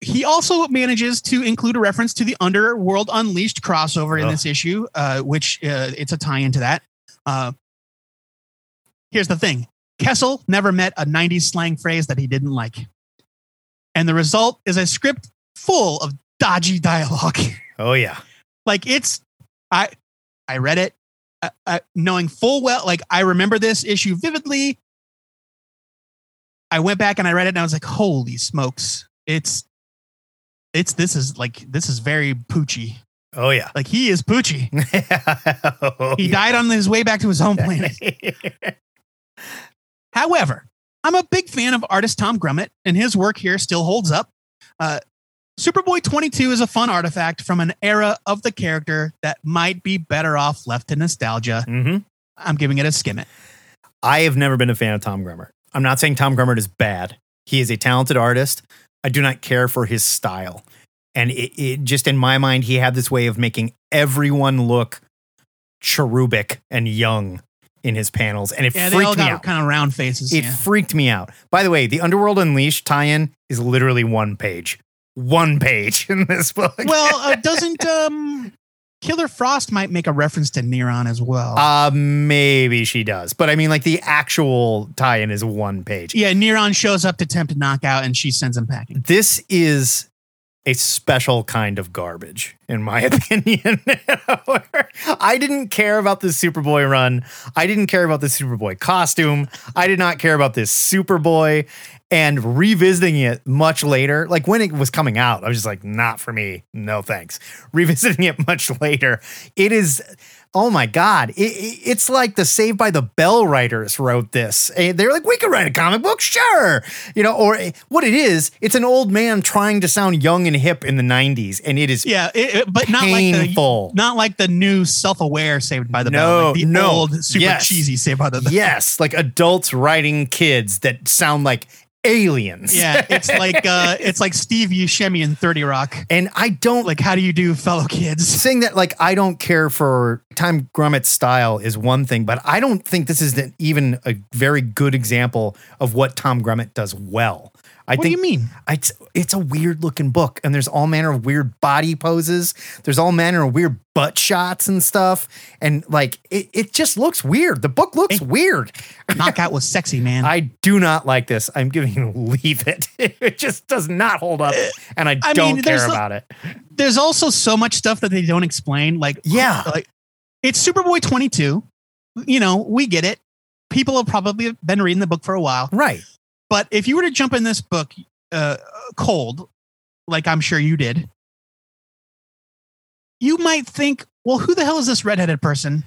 he also manages to include a reference to the Underworld Unleashed crossover in Ugh. this issue, uh, which uh, it's a tie into that. Uh, here's the thing: Kesel never met a 90s slang phrase that he didn't like, and the result is a script full of dodgy dialogue. oh yeah, like it's i i read it uh, uh, knowing full well like i remember this issue vividly i went back and i read it and i was like holy smokes it's it's this is like this is very poochy. oh yeah. like he is poochy. Oh, he yeah. died on his way back to his home planet However, I'm a big fan of artist Tom Grummett, and his work here still holds up. Uh, Superboy 22 is a fun artifact from an era of the character that might be better off left to nostalgia. hmm I'm giving it a skim it. I have never been a fan of Tom Grummett. I'm not saying Tom Grummett is bad. He is a talented artist. I do not care for his style. And it, it just in my mind, he had this way of making everyone look cherubic and young in his panels. And it Yeah, they all freaked me out. kind of round faces. It yeah. freaked me out. By the way, the Underworld Unleashed tie-in is literally one page. One page in this book. well, uh, doesn't um, Killer Frost might make a reference to Neron as well? uh, maybe she does. But I mean, like the actual tie-in is one page. yeah, Neron shows up to attempt to knock out, and she sends him packing. this is a special kind of garbage, in my opinion. I didn't care about this Superboy run. I didn't care about the Superboy costume. I did not care about this Superboy. And revisiting it much later, like when it was coming out, I was just like, not for me. No thanks. Revisiting it much later, it is. Oh my God. It, it- it's like the Saved by the Bell writers wrote this. And they're like, we could write a comic book, sure. You know, or eh, what it is, it's an old man trying to sound young and hip in the 90s. And it is Yeah, it, but not like the not like the new self-aware Saved by the Bell, No, like the no. old super Yes. cheesy Saved by the Bell. yes, like adults writing kids that sound like aliens. Yeah, it's like uh it's like Steve Buscemi in 30 Rock. And I don't like how do you do fellow kids? saying that like I don't care for Tom Grummett's style is one thing, but I don't think this is the- even a very good example of what Tom Grummet does well. I What do you mean? It's it's a weird looking book, and there's all manner of weird body poses. There's all manner of weird butt shots and stuff, and like it, it just looks weird. The book looks weird. Knockout was sexy, man. I do not like this. I'm giving you leave it. It just does not hold up, and I, I don't mean, care about it. There's also so much stuff that they don't explain. Like Yeah. like it's Superboy 22. You know, we get it. People have probably been reading the book for a while. Right. But if you were to jump in this book uh, cold, like I'm sure you did, you might think, well, who the hell is this redheaded person?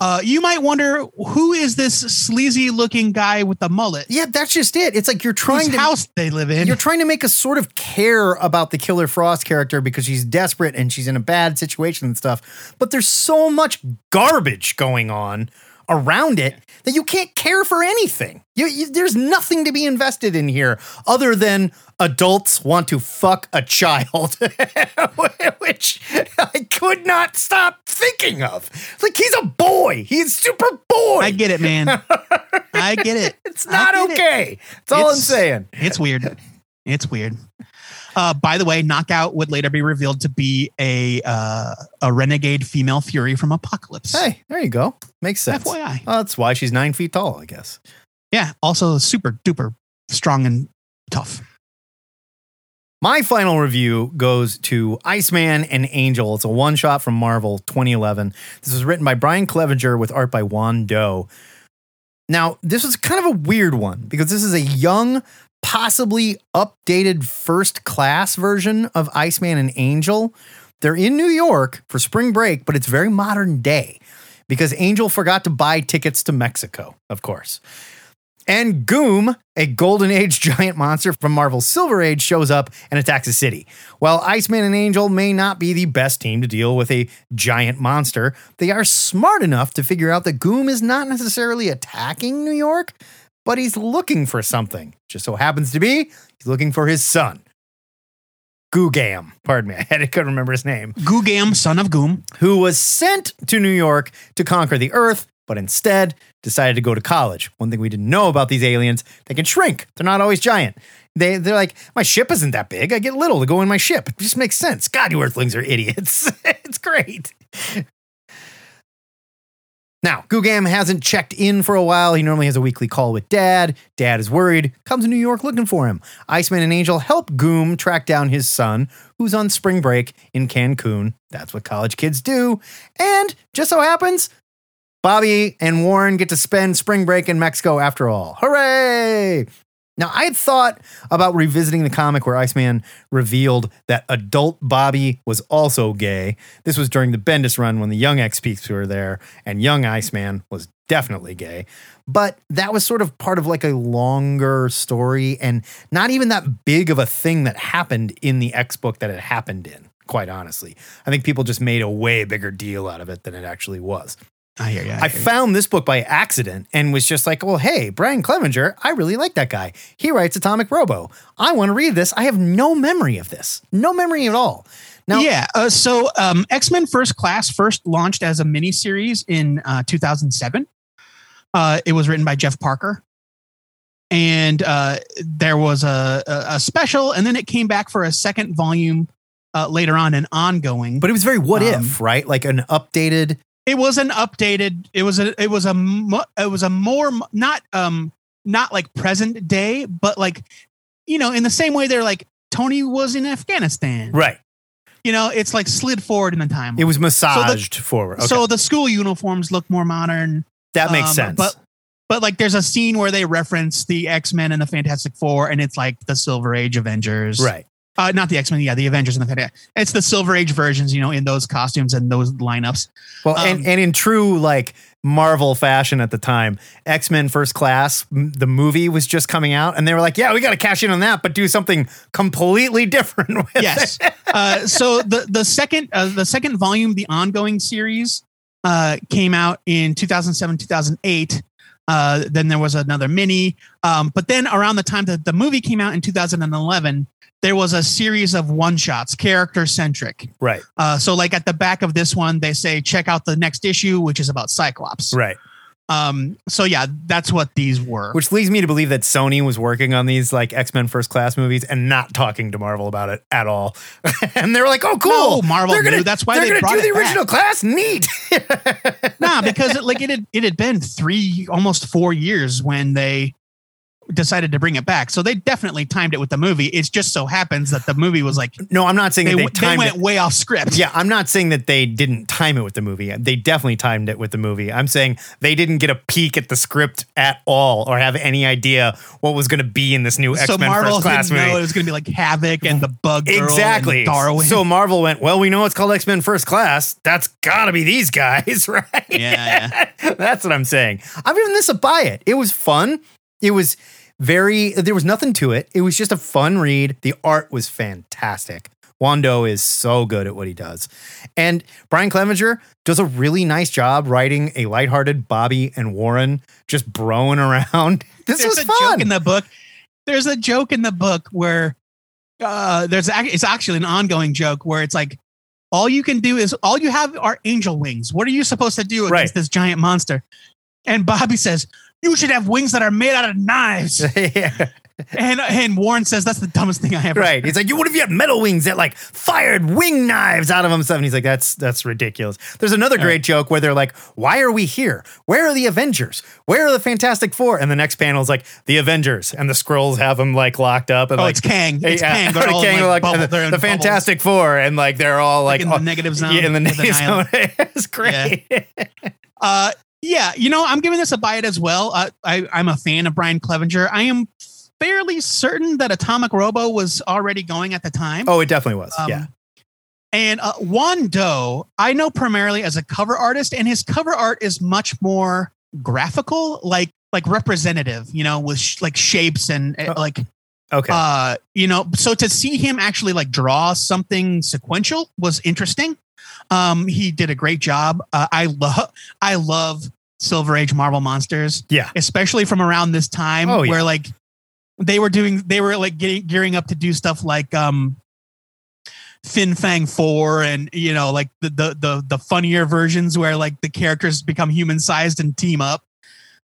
Uh, you might wonder who is this sleazy looking guy with the mullet? Yeah, that's just it. It's like you're trying Whose to house they live in. You're trying to make us sort of care about the Killer Frost character because she's desperate and she's in a bad situation and stuff. But there's so much garbage going on around it that you can't care for anything. You, you, there's nothing to be invested in here other than adults want to fuck a child, which I could not stop thinking of. Like he's a boy. He's super boy. I get it, man. I get it. it's not get it. okay. That's all I'm saying. It's weird. It's weird. Uh, by the way, Knockout would later be revealed to be a uh, a renegade female Fury from Apokolips. Hey, there you go. Makes sense. FYI. Oh, that's why she's nine feet tall, I guess. Yeah. Also, super duper strong and tough. My final review goes to Iceman and Angel. It's a one shot from Marvel 2011. This was written by Brian Clevenger with art by Juan Doe. Now, this is kind of a weird one because this is a young, possibly updated first class version of Iceman and Angel. They're in New York for spring break, but it's very modern day because Angel forgot to buy tickets to Mexico, of course. And Goom, a Golden Age giant monster from Marvel's Silver Age, shows up and attacks the city. While Iceman and Angel may not be the best team to deal with a giant monster, they are smart enough to figure out that Goom is not necessarily attacking New York, but he's looking for something. Just so happens to be, he's looking for his son. Googam, pardon me, I had to couldn't remember his name Googam, son of Goom. who was sent to New York to conquer the Earth, but instead decided to go to college. One thing we didn't know about these aliens, they can shrink. They're not always giant. They, they're like, my ship isn't that big. I get little to go in my ship. It just makes sense. God, you Earthlings are idiots. it's great. Now, Googam hasn't checked in for a while. He normally has a weekly call with Dad. Dad is worried, comes to New York looking for him. Iceman and Angel help Goom track down his son, who's on spring break in Cancun. That's what college kids do. And just so happens, Bobby and Warren get to spend spring break in Mexico after all. Hooray! Now, I had thought about revisiting the comic where Iceman revealed that adult Bobby was also gay. This was during the Bendis run when the young X Peaks were there, and young Iceman was definitely gay. But that was sort of part of like a longer story and not even that big of a thing that happened in the X book that it happened in, quite honestly. I think people just made a way bigger deal out of it than it actually was. I hear you. I found this book by accident and was just like, well, hey, Brian Clevenger, I really like that guy. He writes Atomic Robo. I want to read this. I have no memory of this, no memory at all. Now, yeah. Uh, so um, X Men First Class first launched as a miniseries in uh, 2007. Uh, it was written by Jeff Parker. And uh, there was a, a, a special, and then it came back for a second volume uh, later on, and ongoing. but it was very what Um, if, right? Like an updated. It was an updated. It was a. It was a. It was a more not um not like present day, but like you know in the same way they're like Tony was in Afghanistan. Right. You know, it's like slid forward in the time. It was massaged forward. Okay. So the school uniforms look more modern. that makes um, sense. But but like there's a scene where they reference the X-Men and the Fantastic Four, and it's like the Silver Age Avengers. right. Uh, not the X-Men, yeah, the Avengers and the Fantastic. It's the Silver Age versions, you know, in those costumes and those lineups. Well, Um, and, and in true like Marvel fashion at the time, X Men First Class, m- the movie was just coming out, and they were like, "Yeah, we got to cash in on that, but do something completely different." With yes. it." Uh, so the the second uh, the second volume, the ongoing series, uh, came out in 2007 2008. Uh, then there was another mini, um, but then around the time that the movie came out in 2011, there was a series of one shots, character centric. right, Uh, so like at the back of this one, they say check out the next issue, which is about Cyclops. right. Um, so yeah, that's what these were. Which leads me to believe that Sony was working on these like X Men First Class movies and not talking to Marvel about it at all. and they were like, "Oh, cool! No, Marvel They're gonna, knew. That's why they're they gonna brought do the back." original class. Neat." nah, because it, like it had it had been three almost four years when they decided to bring it back. So they definitely timed it with the movie. It just so happens that the movie was like no, I'm not saying they, that they they went it. way off script. Yeah, I'm not saying that they didn't time it with the movie. They definitely timed it with the movie. I'm saying they didn't get a peek at the script at all or have any idea what was going to be in this new So X Men Marvel First Class didn't know it was going to be like Havoc and the Bug Girl Exactly. Darwin. So Marvel went, well, we know it's called X Men First Class. That's got to be these guys, right? yeah, yeah. That's what I'm saying. I'm giving this a buy it. It was fun. It was very, there was nothing to it. It was just a fun read. The art was fantastic. Juan Doe is so good at what he does. And Brian Clevenger does a really nice job writing a lighthearted Bobby and Warren just broing around. This There's was a fun. joke in the book. There's a joke in the book where uh, there's it's actually an ongoing joke where it's like all you can do is all you have are angel wings. What are you supposed to do against Right. this giant monster? And Bobby says, "You should have wings that are made out of knives." yeah. and and Warren says, "That's the dumbest thing I ever." Right. He's like, you what if you had metal wings that like fired wing knives out of them? And he's like, that's that's ridiculous. There's another great joke where they're like, why are we here? Where are the Avengers? Where are the Fantastic Four? And the next panel is like, the Avengers, and the scrolls have them like locked up. And Oh, like, it's Kang. It's Yeah, Kang. They're all in, Kang, like, like, bubble- the, the. Fantastic Four, and like they're all like, in the oh, negative zone Yeah, in the negative zone. it's great. Uh, yeah, you know, I'm giving this a buy it as well. Uh, I, I'm a fan of Brian Clevenger. I am fairly certain that Atomic Robo was already going at the time. oh, it definitely was. Um, yeah. And uh, Juan Doe, I know primarily as a cover artist, and his cover art is much more graphical, like like representative, you know, with sh- like shapes and uh, Oh, like Okay. uh, you know. So to see him actually like draw something sequential was interesting. Um, he did a great job. Uh, I love I love Silver Age Marvel monsters yeah. especially from around this time Oh, yeah. where like they were doing they were like getting gearing up to do stuff like um Fin Fang 4 and you know like the the the, the funnier versions where like the characters become human sized and team up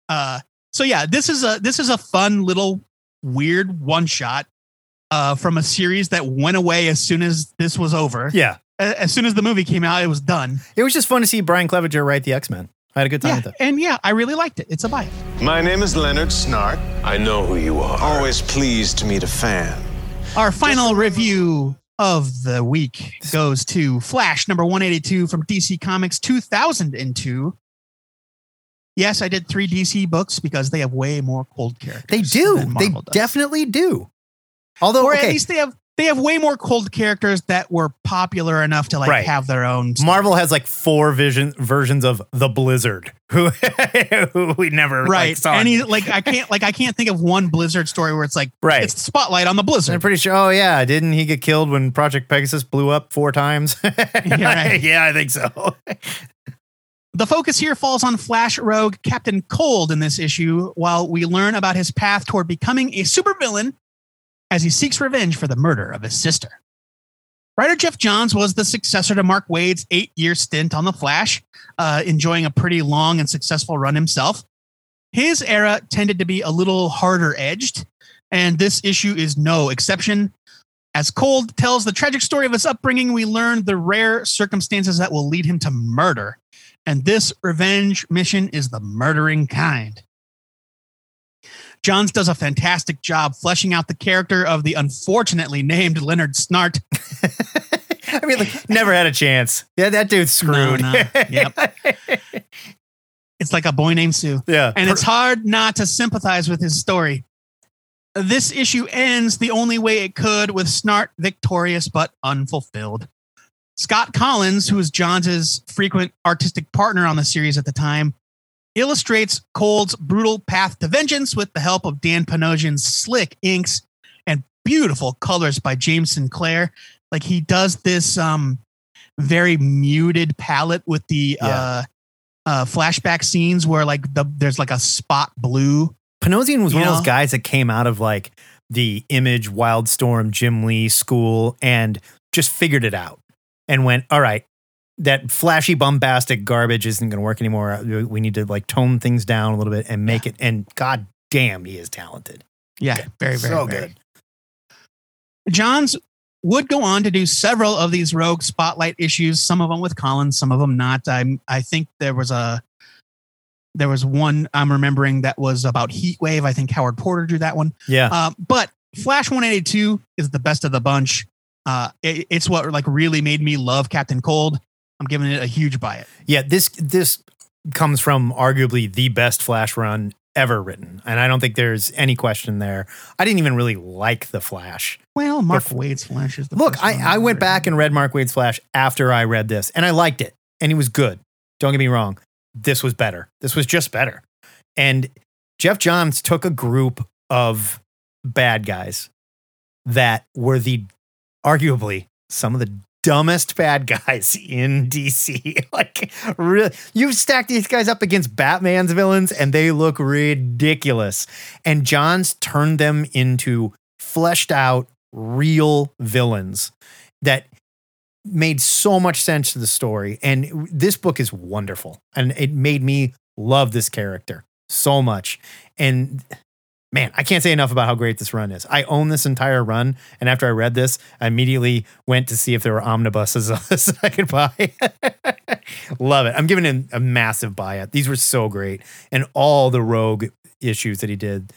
uh so yeah this is a this is a fun little weird one shot uh from a series that went away as soon as this was over Yeah. A- as soon as the movie came out it was done It was just fun to see Brian Clevenger write the X Men. I had a good time yeah with it. and yeah I really liked it it's a buy My name is Leonard Snart. I know who you are. Always pleased to meet a fan. Our final review of the week goes to Flash number 182 from DC Comics 2002. Yes, I did three DC books because they have way more cold characters. They do. than They does. definitely do. Although, or okay, at least they have they have way more cold characters that were popular enough to like Right. have their own. Marvel has like four vision versions of the Blizzard, who, who we never right? like, saw. and he, like I can't like I can't think of one Blizzard story where it's like Right. it's the spotlight on the Blizzard. I'm pretty sure. Oh yeah, didn't he get killed when Project Pegasus blew up four times? right. yeah, I think so. The focus here falls on Flash Rogue Captain Cold in this issue, while we learn about his path toward becoming a supervillain as he seeks revenge for the murder of his sister. Writer Geoff Johns was the successor to Mark Waid's eight year stint on The Flash, uh, enjoying a pretty long and successful run himself. His era tended to be a little harder edged, and this issue is no exception. As Cold tells the tragic story of his upbringing, we learn the rare circumstances that will lead him to murder and this revenge mission is the murdering kind. Johns does a fantastic job fleshing out the character of the unfortunately named Leonard Snart. I mean, like, never had a chance. Yeah, that dude's screwed. no. Yep. It's like a boy named Sue. yeah. and it's hard not to sympathize with his story. This issue ends the only way it could with Snart victorious but unfulfilled. Scott Kolins, who was Johns' frequent artistic partner on the series at the time, illustrates Cold's brutal path to vengeance with the help of Dan Panosian's slick inks and beautiful colors by James Sinclair. Like he does this um, very muted palette with the Yeah. uh, uh, flashback scenes where like the there's like a spot blue. Panosian was one of those guys that came out of like the Image, Wildstorm, Jim Lee school and just figured it out and went, all right, that flashy, bombastic garbage isn't going to work anymore. We need to like tone things down a little bit and make it. And god damn, he is talented. Yeah, very, very, so very. good. Johns would go on to do several of these rogue spotlight issues, some of them with Kolins, some of them not. I'm I think there was a there was one I'm remembering that was about Heat Wave. I think Howard Porter drew that one. Yeah. Uh, but Flash 182 is the best of the bunch. Uh, it- it's what like really made me love Captain Cold. I'm giving it a huge buy it. Yeah, this this comes from arguably the best Flash run ever written, and I don't think there's any question there. I didn't even really like the Flash. Well, Mark Bef- Waid's Flash is the Look, best I, I went back and read Mark Waid's Flash after I read this, and I liked it, and it was good. Don't get me wrong. This was better. This was just better. And Geoff Johns took a group of bad guys that were the arguably some of the dumbest bad guys in DC. like, really, you've stacked these guys up against Batman's villains, and they look ridiculous. And Johns turned them into fleshed out, real villains that made so much sense to the story. And this book is wonderful. And it made me love this character so much. And man, I can't say enough about how great this run is. I own this entire run. And after I read this, I immediately went to see if there were omnibuses I could buy. love it. I'm giving it a massive buyout. These were so great. And all the rogue issues that he did.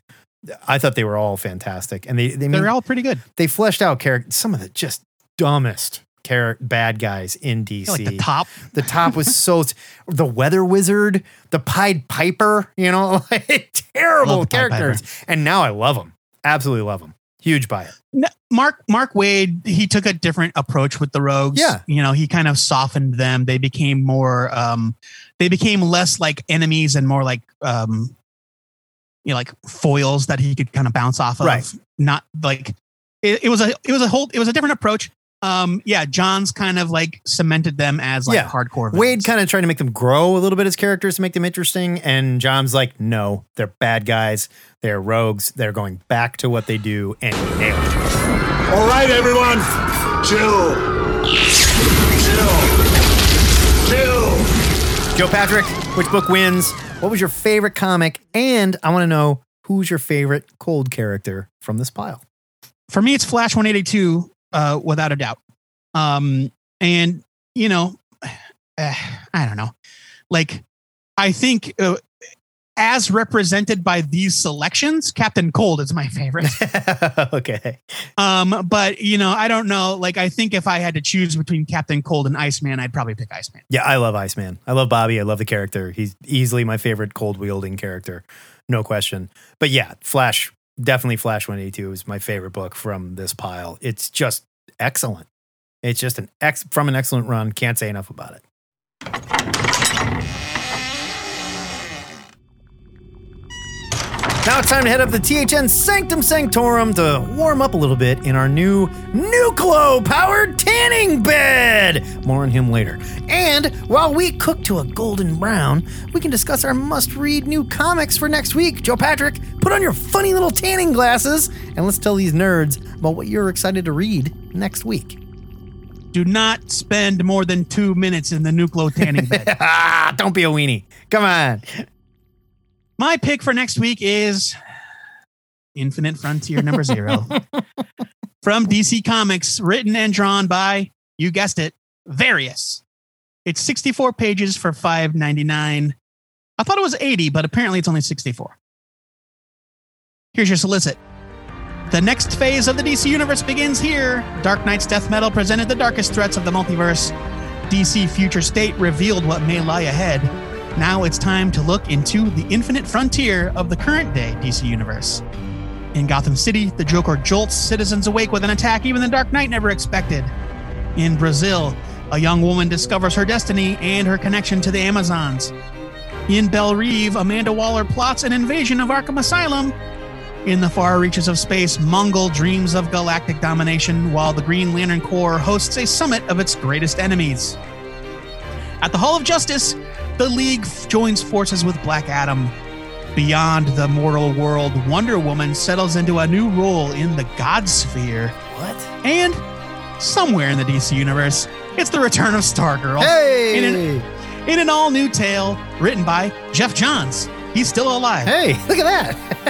I thought they were all fantastic, and they they They're all pretty good. they fleshed out characters. Some of the just dumbest char- bad guys in DC. Like the top. The top was so the weather wizard, the Pied Piper, you know, like terrible characters. And now I love them. Absolutely love them. Huge buy it. Mark Mark Waid he took a different approach with the rogues. Yeah. you know he kind of softened them. They became more. Um, they became less like enemies and more like um, you know, like foils that he could kind of bounce off of. Right. Not like it, it was a it was a whole it was a different approach. Um, yeah, John's kind of like cemented them as like Yeah. hardcore. Waid kind of tried to make them grow a little bit as characters to make them interesting. And John's like, no, they're bad guys. They're rogues. They're going back to what they do and he nailed it. All right, everyone, chill. Chill. Chill. Joe Patrick, which book wins? What was your favorite comic? And I want to know who's your favorite cold character from this pile? for me, it's Flash 182, uh, without a doubt. Um, and you know, eh, I don't know, like I think uh, as represented by these selections, Captain Cold is my favorite. okay. um, but you know, I don't know. Like, I think if I had to choose between Captain Cold and Iceman, I'd probably pick Iceman. Yeah, I love Iceman. I love Bobby. I love the character. He's easily my favorite cold wielding character. No question. But yeah, Flash, definitely Flash 182 is my favorite book from this pile. It's just excellent. It's just an ex from an excellent run. Can't say enough about it. Now it's time to head up the THN Sanctum Sanctorum to warm up a little bit in our new Nuklo powered tanning bed. More on him later. And while we cook to a golden brown, we can discuss our must read new comics for next week. Joe Patrick, put on your funny little tanning glasses and let's tell these nerds about what you're excited to read next week. Do not spend more than two minutes in the Nuklo tanning bed. ah, don't be a weenie. Come on. My pick for next week is Infinite Frontier number zero from DC Comics, written and drawn by, you guessed it, Various. It's 64 pages for 5.99. I thought it was 80, but apparently it's only 64. Here's your solicit. The next phase of the DC Universe begins here. Dark Nights death metal presented the darkest threats of the multiverse. DC Future State revealed what may lie ahead. Now it's time to look into the infinite frontier of the current day DC Universe. In Gotham City, the Joker jolts citizens awake with an attack even the Dark Knight never expected. In Brazil, a young woman discovers her destiny and her connection to the Amazons. In Belle Reve, Amanda Waller plots an invasion of Arkham Asylum. In the far reaches of space, Mongul dreams of galactic domination, while the Green Lantern Corps hosts a summit of its greatest enemies. At the Hall of Justice, the League joins forces with Black Adam. Beyond the mortal world, Wonder Woman settles into a new role in the God Sphere. What? And somewhere in the DC universe, it's the return of Stargirl. Hey! In an, in an all new tale written by Geoff Johns. He's still alive. Hey, look at that.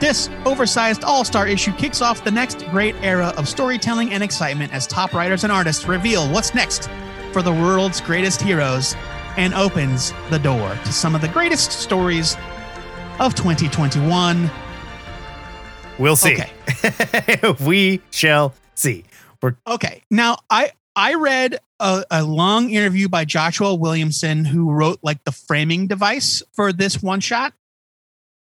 This oversized all star issue kicks off the next great era of storytelling and excitement as top writers and artists reveal what's next for the world's greatest heroes and opens the door to some of the greatest stories of 2021. We'll see. we shall see. We're Okay. Now I I read a, a long interview by Joshua Williamson who wrote like the framing device for this one shot.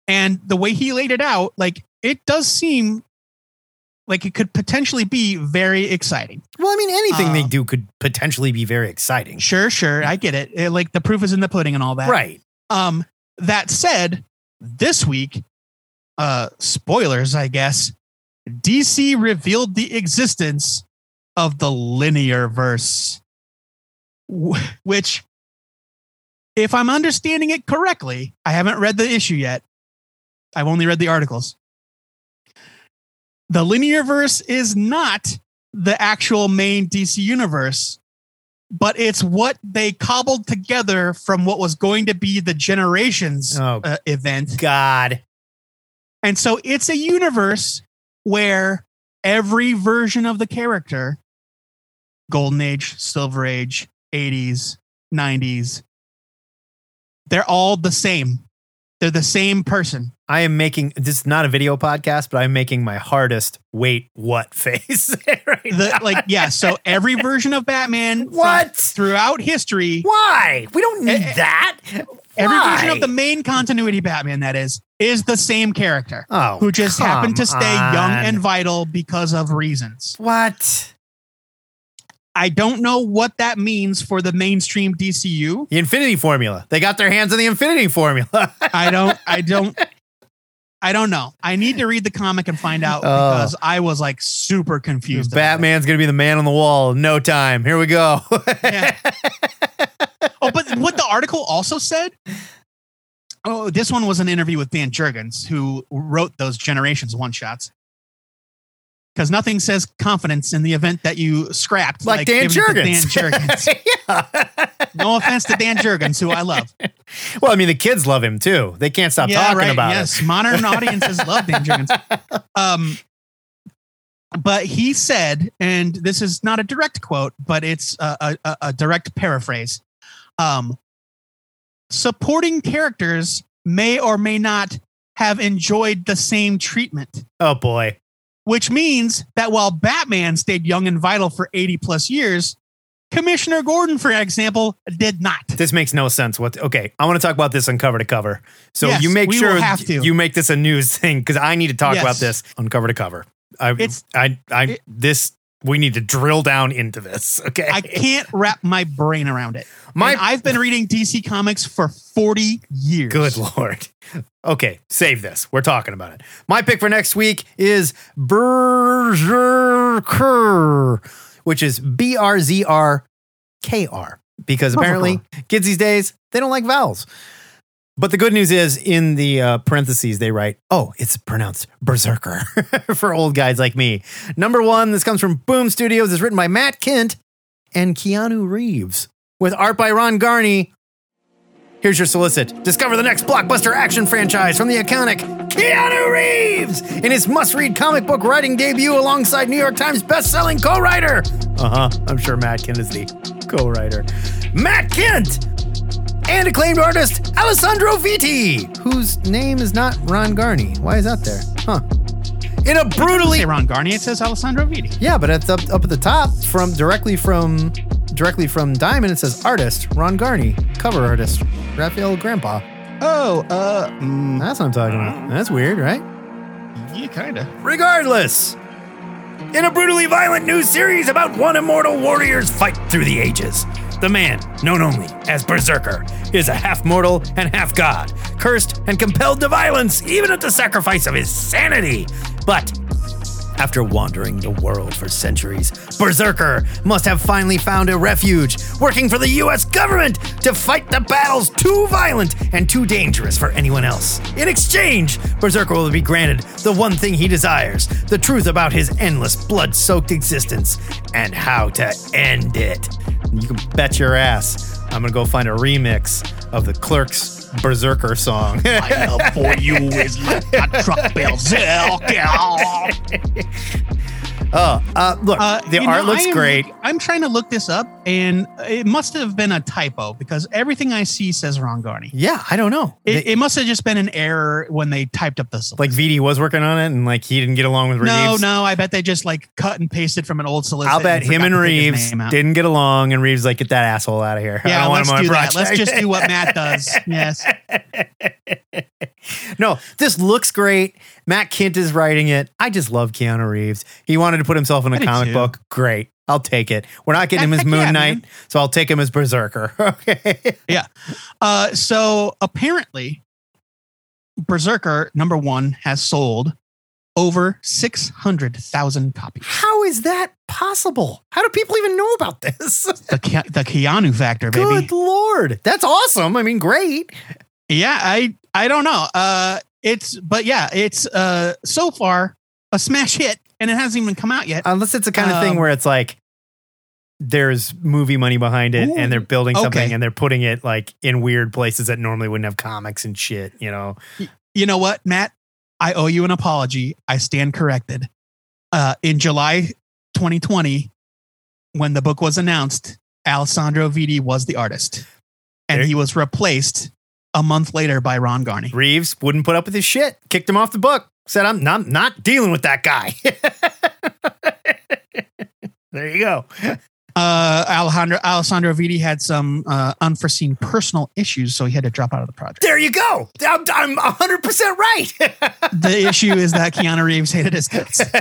And the way he laid it out, like it does seem like it could potentially be very exciting. well. I mean, anything they Uh, do could potentially be very exciting. Sure, sure. I get it. It- Like the proof is in the pudding and all that. Right. Um, that said, this week, uh, spoilers, I guess, DC revealed the existence of the linear verse, which, if I'm understanding it correctly, I haven't read the issue yet. I've only read the articles. The linear verse is not the actual main DC universe but it's what they cobbled together from what was going to be the generations Oh. uh, event God. and so it's a universe where every version of the character golden age silver age 80s 90s they're all the same they're the same person I am making this is not a video podcast, but I'm making my hardest wait what face right the, now. like yeah so every version of batman What? throughout history Why? We don't need that. every Why? version of the main continuity batman that is is the same character Oh, who just happened to stay young and vital because of reasons. what? I don't know what that means for the mainstream DCU. The Infinity Formula. They got their hands on the Infinity Formula. I don't I don't I don't know. I need to read the comic and find out Oh. because I was like super confused. Batman's gonna be the man on the wall. in No time. Here we go. Yeah. oh, but what the article also said. Oh, this one was an interview with Dan Jurgens, who wrote those Generations one shots. Because nothing says confidence in the event that you scrapped, like, Dan it to Jurgens. Dan Jurgens. yeah. No offense to Dan Jurgens, who I love. Well, I mean, the kids love him too. They can't stop talking about him. yes, it. modern audiences love Dan Jurgens. Um, but he said, and this is not a direct quote, but it's a, a, a direct paraphrase. Um, supporting characters may or may not have enjoyed the same treatment, Oh boy. Which means that while Batman stayed young and vital for 80 plus years, Commissioner Gordon, for example, did not. This makes no sense. What? Okay, I want to talk about this on cover to cover. So Yes, you make sure will have to. you make this a news thing because I need to talk Yes. about this on cover to cover. I, It's- I, I, it- this. We need to drill down into this. Okay. I can't wrap my brain around it. My- And I've been reading DC Comics for 40 years. Good lord. Okay, save this. We're talking about it. My pick for next week is Berserker, which is B R Z R K R, because apparently kids these days they don't like vowels. But the good news is, in the uh, parentheses, they write, "Oh, it's pronounced Berserker" for old guys like me. Number one, this comes from Boom Studios. It's written by Matt Kindt and Keanu Reeves, with art by Ron Garney, Here's your solicit. Discover the next blockbuster action franchise from the iconic Keanu Reeves in his must-read comic book writing debut alongside New York Times best-selling co-writer. Uh-huh. I'm sure Matt Kindt is the co-writer. Matt Kindt and acclaimed artist Alessandro Vitti, whose name is not Ron Garney. Why is that there? Huh. In a brutally say Ron Garney. It says Alessandro Vitti. yeah, but it's up up at the top from directly from directly from Diamond. It says artist Ron Garney, cover artist Rafael Grampá. Oh, uh, mm, That's what I'm talking about. That's weird, right? yeah, kind of. Regardless, in a brutally violent new series about one immortal warrior's fight through the ages, the man, known only as Berserker, is a half mortal and half god, cursed and compelled to violence even at the sacrifice of his sanity. But after wandering the world for centuries, Berserker must have finally found a refuge, working for the US government to fight the battles too violent and too dangerous for anyone else. In exchange, Berserker will be granted the one thing he desires the truth about his endless, blood soaked existence and how to end it. You can bet your ass I'm gonna go find a remix of the Clerks Berserker song. My love for you is like a truck berserker. oh, uh, look, Uh, the you know, art looks am- great. I'm trying to look this up, and it must have been a typo because everything I see says Ron Garney. Yeah, I don't know. It, it must have just been an error when they typed up this. like Vitti was working on it and like he didn't get along with Reeves. no, no, I bet they just like cut and pasted from an old solicit. I'll bet him and take his Reeves didn't get along, and Reeves like get that asshole out of here. I Yeah, don't let's him on do that. Let's just do what Matt does. Yes. no, this looks great. Matt Kindt is writing it. I just love Keanu Reeves. He wanted to put himself in a I comic book. Great. I'll take it. We're not getting him as Moon yeah, Knight, man. so I'll take him as Berserker. Okay. Yeah. Uh, so apparently, Berserker number one has sold over six hundred thousand copies. How is that possible? How do people even know about this? The Ke- the Keanu factor, baby. Good lord. That's awesome. I mean, great. Yeah, I I don't know. Uh, it's but yeah, it's uh so far a smash hit, and it hasn't even come out yet. Unless it's the kind of thing Um, where it's like there's movie money behind it and they're building something okay. and they're putting it like in weird places that normally wouldn't have comics and shit, you know. you know what, Matt? I owe you an apology. I stand corrected. Uh, in July 2020, when the book was announced, Alessandro Vitti was the artist, and he was replaced a month later by Ron Garney. Reeves wouldn't put up with his shit, kicked him off the book, said, I'm not, not dealing with that guy. there you go. Uh, Alejandro Alessandro Vitti had some uh, unforeseen personal issues, so he had to drop out of the project. There you go. I'm, I'm 100% right. The issue is that Keanu Reeves hated his guts.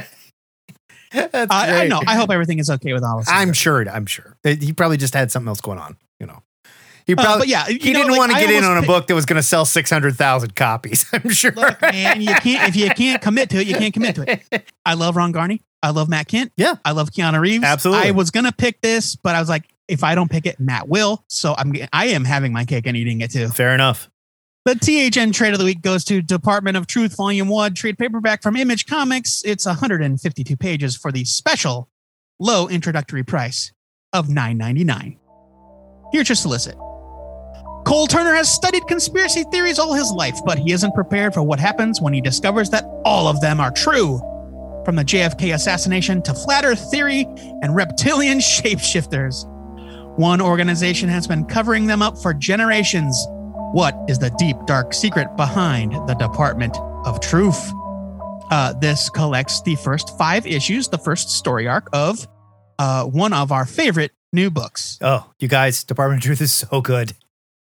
I, I know. I hope everything is okay with Alessandro. I'm sure. I'm sure. He probably just had something else going on, He Uh, probably, but yeah, he know, didn't like, want to get in on a book that was going to sell 600,000 copies. I'm sure. Look, man, you can't if you can't commit to it, you can't commit to it. I love Ron Garney. I love Matt Kindt. Yeah. I love Keanu Reeves. Absolutely. I was gonna pick this, but I was like, if I don't pick it, Matt will. So I'm I am having my cake and eating it too. Fair enough. The THN trade of the week goes to Department of Truth Volume 1 trade paperback from Image Comics. It's 152 pages for the special low introductory price of $9.99. Here's your solicit. Cole Turner has studied conspiracy theories all his life, but he isn't prepared for what happens when he discovers that all of them are true. From the JFK assassination to flat earth theory and reptilian shapeshifters. One organization has been covering them up for generations. What is the deep, dark secret behind the Department of Truth? Uh, this collects the first five issues, the first story arc of uh, one of our favorite new books. Oh, you guys, Department of Truth is so good.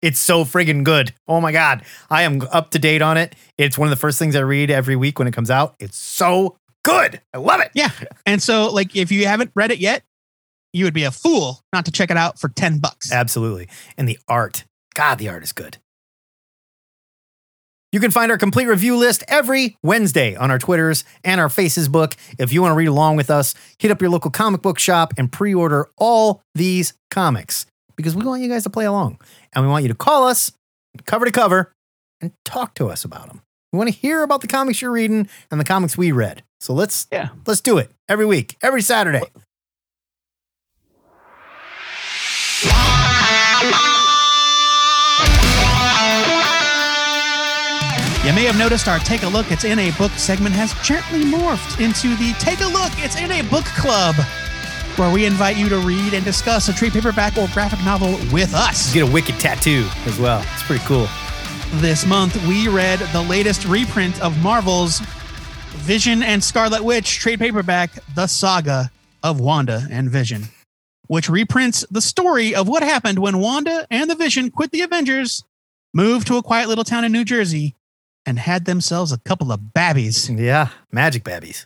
It's so friggin' good. Oh my God. I am up to date on it. It's one of the first things I read every week when it comes out. It's so good. I love it. Yeah. And so, like, if you haven't read it yet, you would be a fool not to check it out for 10 bucks. Absolutely. And the art. God, the art is good. You can find our complete review list every Wednesday on our Twitters and our Faces book. If you want to read along with us, hit up your local comic book shop and pre order all these comics because we want you guys to play along. And we want you to call us cover to cover and talk to us about them. We want to hear about the comics you're reading and the comics we read. So let's Yeah. let's do it every week, every Saturday. You may have noticed our Take a Look, It's in a Book segment has gently morphed into the Take a Look, It's in a Book Club. Where we invite you to read and discuss a trade paperback or graphic novel with us. Get a wicked tattoo as well. It's pretty cool. This month, we read the latest reprint of Marvel's Vision and Scarlet Witch trade paperback, The Saga of Wanda and Vision, which reprints the story of what happened when Wanda and the Vision quit the Avengers, moved to a quiet little town in New Jersey, and had themselves a couple of babbies. Yeah, magic babbies.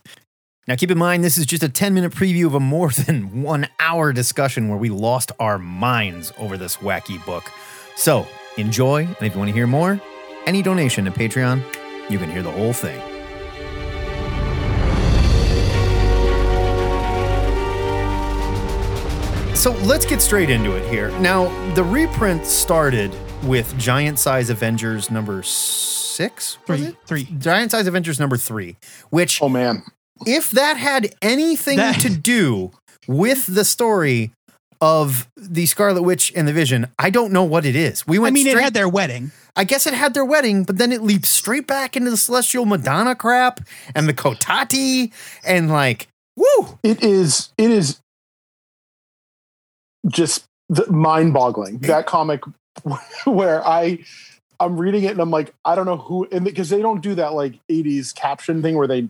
Now, keep in mind, this is just a 10 minute preview of a more than one hour discussion where we lost our minds over this wacky book. So, enjoy, and if you want to hear more, any donation to Patreon, you can hear the whole thing. So, let's get straight into it here. Now, the reprint started with Giant Size Avengers number six? Three, three. Giant Size Avengers number three, which Oh man. If that had anything That- to do with the story of the Scarlet Witch and the Vision, I don't know what it is. We went. I went mean, straight, it had their wedding. I guess it had their wedding, but then it leaps straight back into the Celestial Madonna crap and the Cotati and like, woo! It is it is just mind boggling. That comic where I I'm reading it and I'm like, I don't know who and because they don't do that like 80s caption thing where they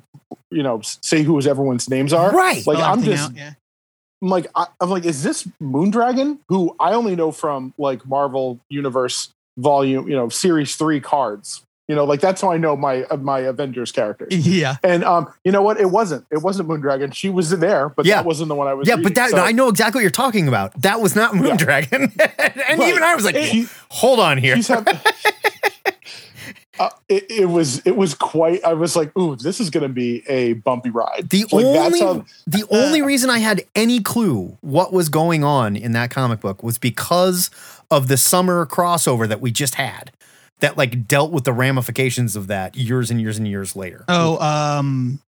you know say who everyone's names are. Right. Like Spell I'm just out, yeah. I'm like I, I'm like, is this Moondragon? Who I only know from like Marvel Universe volume, you know, series three cards. You know, like that's how I know my uh, my Avengers characters. Yeah. And um, you know what? It wasn't. It wasn't Moondragon. She was there, but Yeah. that wasn't the one I was. Yeah, reading. but that So I know exactly what you're talking about. That was not Moondragon. and Right. even I was like, She- hold on here. she's have, uh, it, it was it was quite. I was like, ooh, this is going to be a bumpy ride. The like only how. the only reason I had any clue what was going on in that comic book was because of the summer crossover that we just had that like dealt with the ramifications of that years and years and years later. Oh, um,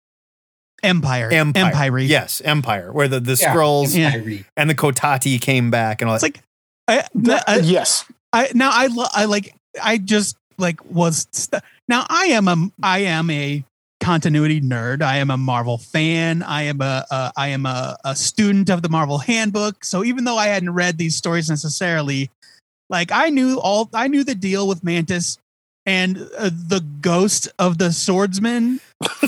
Empire. Empire. Empire. Yes, Empire, where the, the Yeah. scrolls Yeah. And the Cotati came back and all It's like, I, I, yes, I now I lo- I like I just like was st- now I am a I am a continuity nerd. I am a Marvel fan. I am a, a I am a, a student of the Marvel Handbook. So even though I hadn't read these stories necessarily, like I knew all I knew the deal with Mantis and uh, the ghost of the swordsman,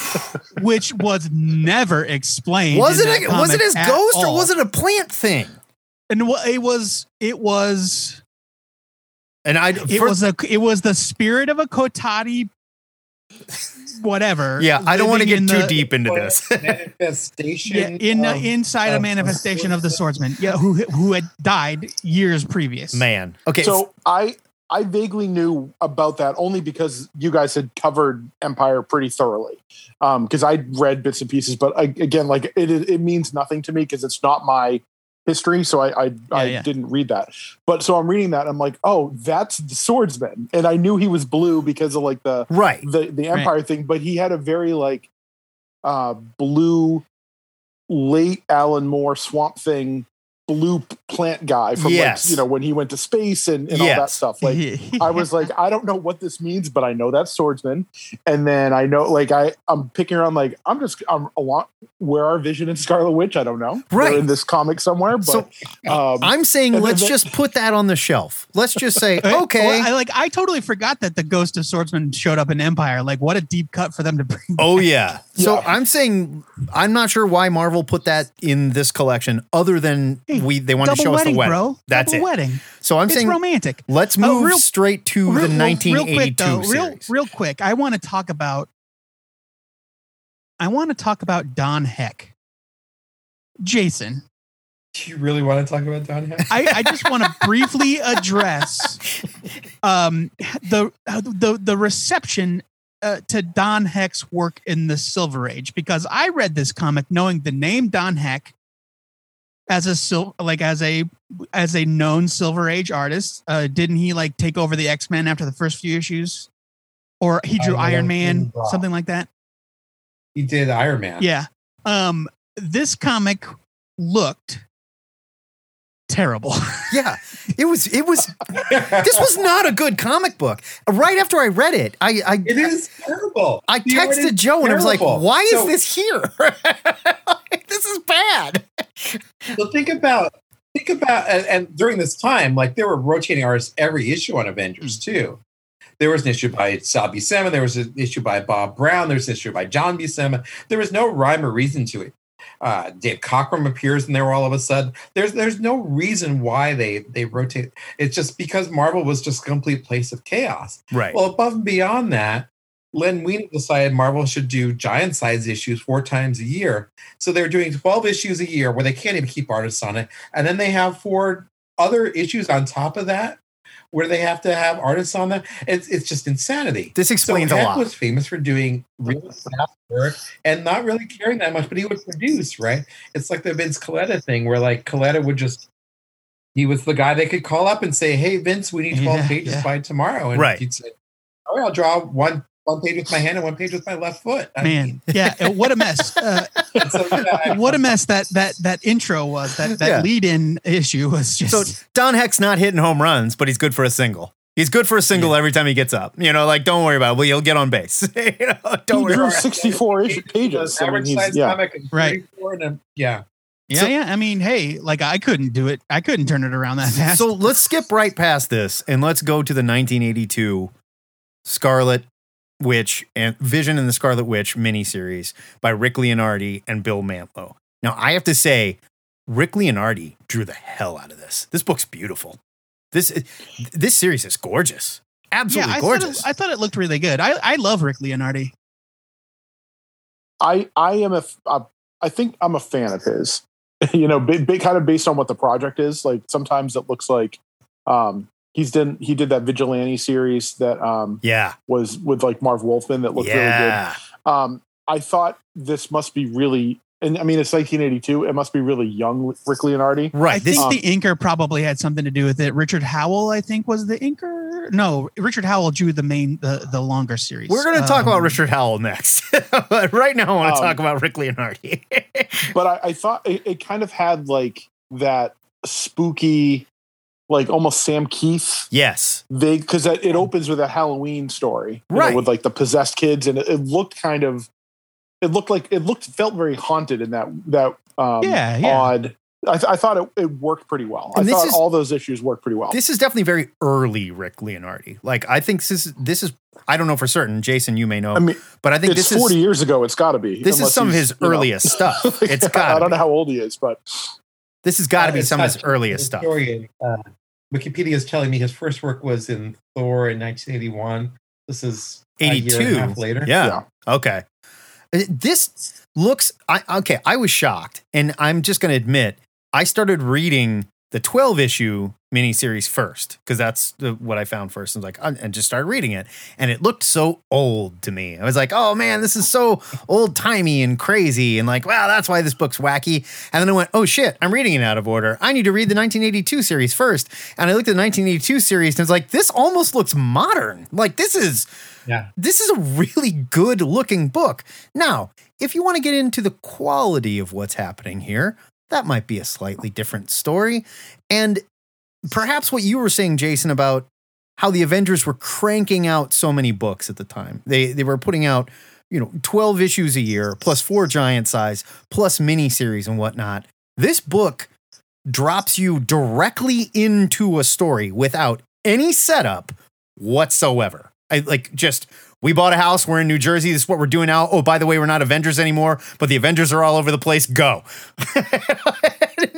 which was never explained. was it a, was it his at ghost or was it a plant thing? And wha- it was it was And I it for- was a it was the spirit of a Cotati whatever yeah, I don't want to get too the- deep into this. manifestation. yeah, in of- inside a manifestation of the swordsman yeah who who had died years previous Man. Okay. so I I vaguely knew about that only because you guys had covered Empire pretty thoroughly. Um, because I read bits and pieces, but I, again, like it it it means nothing to me because it's not my history, so I I, I yeah. didn't read that. But so I'm reading that, I'm like, oh, that's the swordsman, and I knew he was blue because of like the right. the the Empire thing, but he had a very like uh blue late Alan Moore Swamp Thing blue plant guy from Yes. like you know when he went to space and, and all that stuff. Like I was like, I don't know what this means, but I know that's swordsman. And then I know like I I'm picking around like I'm just I'm a lot where our Vision and Scarlet Witch? I don't know. Right. They're in this comic somewhere, but So, um, I'm saying let's the- just put that on the shelf. Let's just say, Well, okay. I like I totally forgot that the ghost of swordsman showed up in Empire like what a deep cut for them to bring Oh yeah. So Yeah. I'm saying I'm not sure why Marvel put that in this collection, other than Hey, we they wanted to double show us the wedding, wedding. bro That's double it. wedding So I'm it's saying romantic let's Oh, move real- straight to real, the real- 1982 real quick though, real, series. real quick, I want to talk about I want to talk about Don Heck. Jason, Do you really want to talk about Don Heck? I, I just want to briefly address um, the the the reception uh, to Don Heck's work in the Silver Age because I read this comic knowing the name Don Heck as a sil- like as a as a known Silver Age artist. Uh, didn't he like take over the X Men after the first few issues, or he drew I know Iron Man, something like that? He did Iron Man. Yeah. Um, this comic looked terrible. yeah, it was it was this was not a good comic book. Right after I read it, I I It is terrible. I texted is Joe and I was like, terrible. "Why is this here? this is bad." Well, think about think about and, and during this time, like there were rotating artists every issue on Avengers too. There was an issue by Sal Buscema. There was an issue by Bob Brown. There was an issue by John Buscema. There was no rhyme or reason to it. Uh, Dave Cockrum appears in there all of a sudden. There's there's no reason why they they rotate. It's just because Marvel was just a complete place of chaos. Right. Well, above and beyond that, Len Wein decided Marvel should do giant size issues four times a year. So they're doing 12 issues a year where they can't even keep artists on it. And then they have four other issues on top of that where they have to have artists on them. It's, it's just insanity. This explains so a lot. was famous for doing really fast work and not really caring that much, but he would produce, right? It's like the Vince Colletta thing where like Colletta would just he was the guy they could call up and say, Hey Vince, we need 12 Yeah, pages yeah. by tomorrow. And Right. he'd say, Oh, I'll draw one one page with my hand and one page with my left foot. I Man, mean, yeah, what a mess! Uh, so, yeah, what a mess that that that intro was. That that Yeah. lead-in issue was just. So Don Heck's not hitting home runs, but he's good for a single. He's good for a single every time he gets up. You know, like don't worry about it. Well, he'll get on base. you know, don't He worry. drew About it. 64 ish pages. I mean, average he's, size yeah. comic and Right. and yeah. yeah, so- yeah. I mean, hey, like I couldn't do it. I couldn't turn it around that fast. So let's skip right past this and let's go to the 1982 Scarlet Witch and Vision and the Scarlet Witch miniseries by Rick Leonardi and Bill Mantlo. Now, I have to say, Rick Leonardi drew the hell out of this. This book's beautiful. This this series is gorgeous. yeah, Absolutely I gorgeous. thought, it, I thought it looked really good. I I love Rick Leonardi. I I am a, f- a I think I'm a fan of his. you know, big, big kind of based on what the project is. Like sometimes it looks like um he's done he did that vigilante series that um yeah. was with like Marv Wolfman that looked really good. Um I thought this must be really and I mean it's 1982. It must be really young Rick Leonardi. Right. I think um, the inker probably had something to do with it. Richard Howell, I think, was the inker. No, Richard Howell drew the main the the longer series. we're going to talk Um, about Richard Howell next. but right now, I want to Um, talk about Rick Leonardi. but I, I thought it, it kind of had like that spooky, like almost Sam Kieth yes. vague because it opens with a Halloween story, you know, Right. with like the possessed kids, and it, it looked kind of, it looked like it looked felt very haunted in that that um, Yeah, yeah. odd. I, th- I thought it, it worked pretty well. And I thought is- all those issues worked pretty well. This is definitely very early Rick Leonardi. Like I think this is this is I don't know for certain. Jason, you may know, I mean, but I think it's this forty is years ago. It's got to be. this is some of his you know- earliest stuff. It's I got. don't know how old he is, but This has got to Uh, be some of his earliest stuff. uh, Wikipedia is telling me his first work was in Thor in 1981. This is a year and a 82. half later. Yeah. Okay. Uh, This looks I okay, I was shocked. And I'm just going to admit, I started reading the 12 issue miniseries first because that's the, what I found first. And like, and just started reading it, and it looked so old to me. I was like, oh man, this is so old timey and crazy, and like, wow, that's why this book's wacky. And then I went, oh shit, I'm reading it out of order. I need to read the 1982 series first. And I looked at the 1982 series, and it's like, this almost looks modern. Like this is Yeah. this is a really good looking book. Now, if you want to get into the quality of what's happening here, that might be a slightly different story. And perhaps what you were saying, Jason, about how the Avengers were cranking out so many books at the time. They they were putting out, you know, 12 issues a year, plus four giant size, plus miniseries and whatnot. This book drops you directly into a story without any setup whatsoever. I like just we bought a house. We're in New Jersey. This is what we're doing now. Oh, by the way, we're not Avengers anymore, but the Avengers are all over the place. Go. and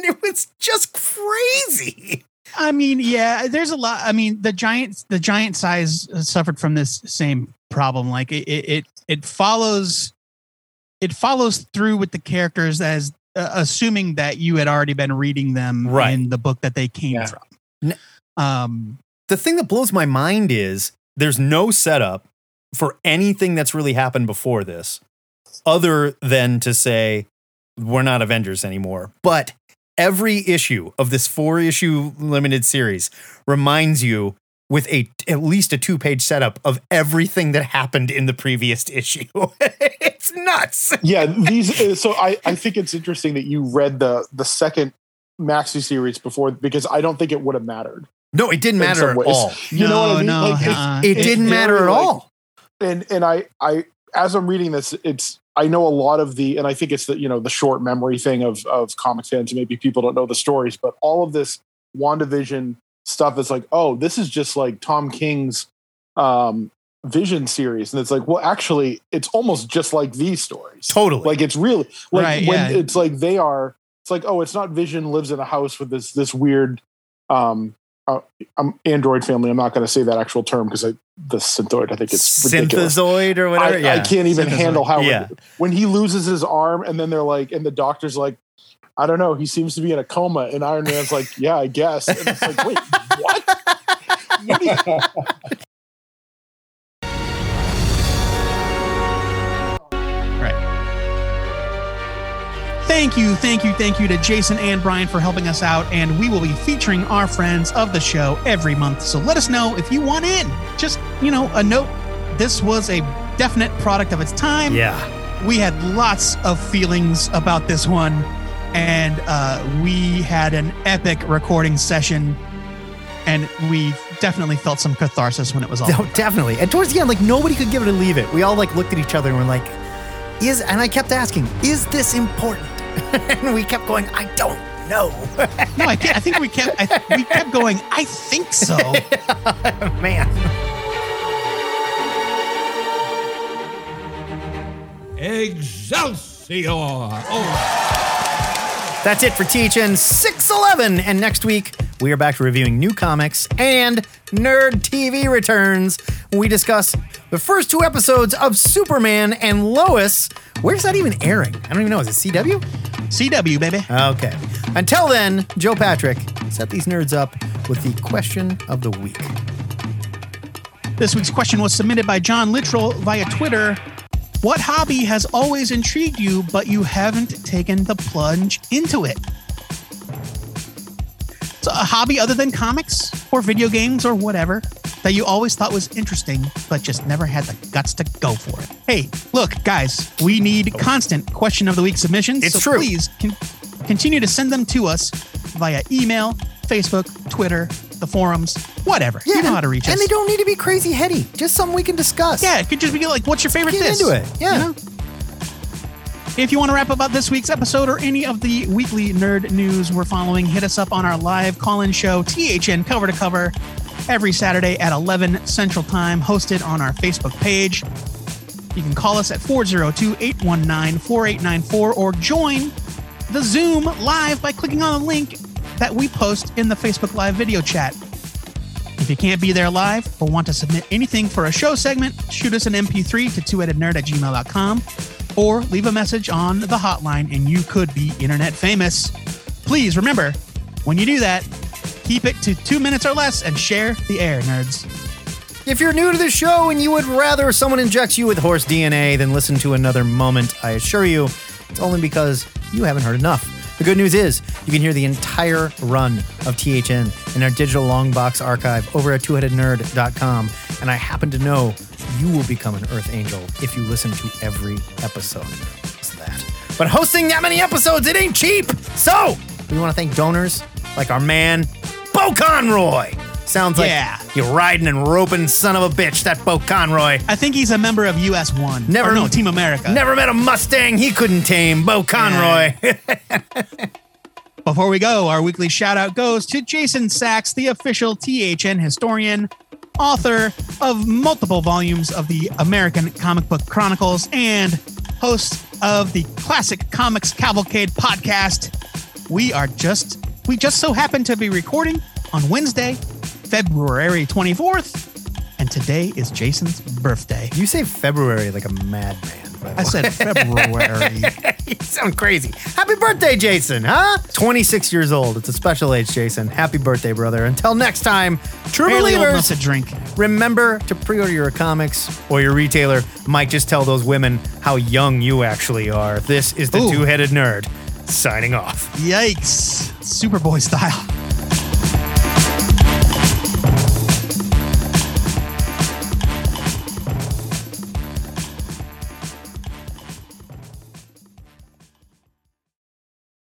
it was just crazy. I mean, yeah, there's a lot. I mean, the giant the giant size suffered from this same problem. Like it it it, it follows it follows through with the characters as uh, assuming that you had already been reading them Right. in the book that they came Yeah. from. Um, The thing that blows my mind is there's no setup for anything that's really happened before this, other than to say we're not Avengers anymore. But every issue of this four issue limited series reminds you with a at least a two page setup of everything that happened in the previous issue. it's nuts. yeah, these. uh, So I I think it's interesting that you read the the second maxi series before because I don't think it would have mattered. No, it didn't matter at all. You know what I mean? no, Like, uh-uh. It It's didn't matter at like, all. And and I I as I'm reading this, it's I know a lot of the, and I think it's the you know the short memory thing of of comic fans. Maybe people don't know the stories, but all of this WandaVision stuff is like, oh, this is just like Tom King's um, Vision series, and it's like, well, actually, it's almost just like these stories. Totally. Like it's really like Right, when yeah. it's like they are. It's like, oh, it's not Vision lives in a house with this this weird um, uh, um android family. I'm not going to say that actual term because the synthoid. I think it's ridiculous. Synthezoid or whatever. I, yeah. I can't even Synthezoid. handle how Yeah. when he loses his arm and then they're like, and the doctor's like, I don't know, he seems to be in a coma, and Iron Man's like, yeah, I guess. And it's like, wait, what? What you- Thank you, thank you, thank you to Jason and Brian for helping us out. And we will be featuring our friends of the show every month. So let us know if you want in. Just, you know, a note this was a definite product of its time. yeah. We had lots of feelings about this one. And uh, we had an epic recording session. And we definitely felt some catharsis when it was all. No, definitely. And towards the end, like nobody could give it a leave it. We all like looked at each other and were like, is and I kept asking, is this important? and we kept going, I don't know. No, I, can't, I think we kept I, we kept going. I think so. Man. Excelsior! Oh, That's it for THN 611. And next week, we are back to reviewing new comics and Nerd TV returns. We discuss the first two episodes of Superman and Lois. Where's that even airing? I don't even know. Is it CW? CW, baby. Okay. Until then, Joe Patrick, set these nerds up with the question of the week. This week's question was submitted by John Littrell via Twitter. What hobby has always intrigued you, but you haven't taken the plunge into it? So, a hobby other than comics or video games or whatever that you always thought was interesting, but just never had the guts to go for it. Hey, look, guys, we need constant question of the week submissions. It's so true. Please con- continue to send them to us via email, Facebook, Twitter, the forums, whatever. you know and- how to reach us. And they don't need to be crazy heady. Just something we can discuss. Yeah, it could just be like, what's your favorite Get this? into it. Yeah. You know? If you want to wrap up about this week's episode or any of the weekly nerd news we're following, hit us up on our live call-in show, THN Cover to Cover, every Saturday at 11 Central Time, hosted on our Facebook page. You can call us at 402-819-4894 or join the Zoom live by clicking on the link that we post in the Facebook Live video chat. If you can't be there live or want to submit anything for a show segment, shoot us an MP3 to two-headednerd at gmail.com or leave a message on the hotline and you could be internet famous. Please remember, when you do that, keep it to two minutes or less and share the air, nerds. If you're new to the show and you would rather someone injects you with horse DNA than listen to another moment, I assure you, it's only because you haven't heard enough. The good news is you can hear the entire run of THN in our digital long box archive over at twoheadednerd.com. And I happen to know you will become an Earth Angel if you listen to every episode. What's that? But hosting that many episodes, it ain't cheap. So we want to thank donors like our man, Bo Conroy. Sounds like Yeah. you're riding and roping son of a bitch, that Bo Conroy. I think he's a member of US One. Never- Or no, Team America. Never met a Mustang he couldn't tame. Bo Conroy. Before we go, our weekly shout out goes to Jason Sacks, the official THN historian, author of multiple volumes of the American Comic Book Chronicles, and host of the Classic Comics Cavalcade podcast. We are just, we just so happen to be recording on Wednesday, February 24th, and today is Jason's birthday. you say February like a madman. I said February. you sound crazy. Happy birthday, Jason, huh? 26 years old. It's a special age, Jason. Happy birthday, brother. Until next time, true Barely believers, to drink. remember to pre order your comics or your retailer might just tell those women how young you actually are. This is the two headed nerd signing off. Yikes. Superboy style.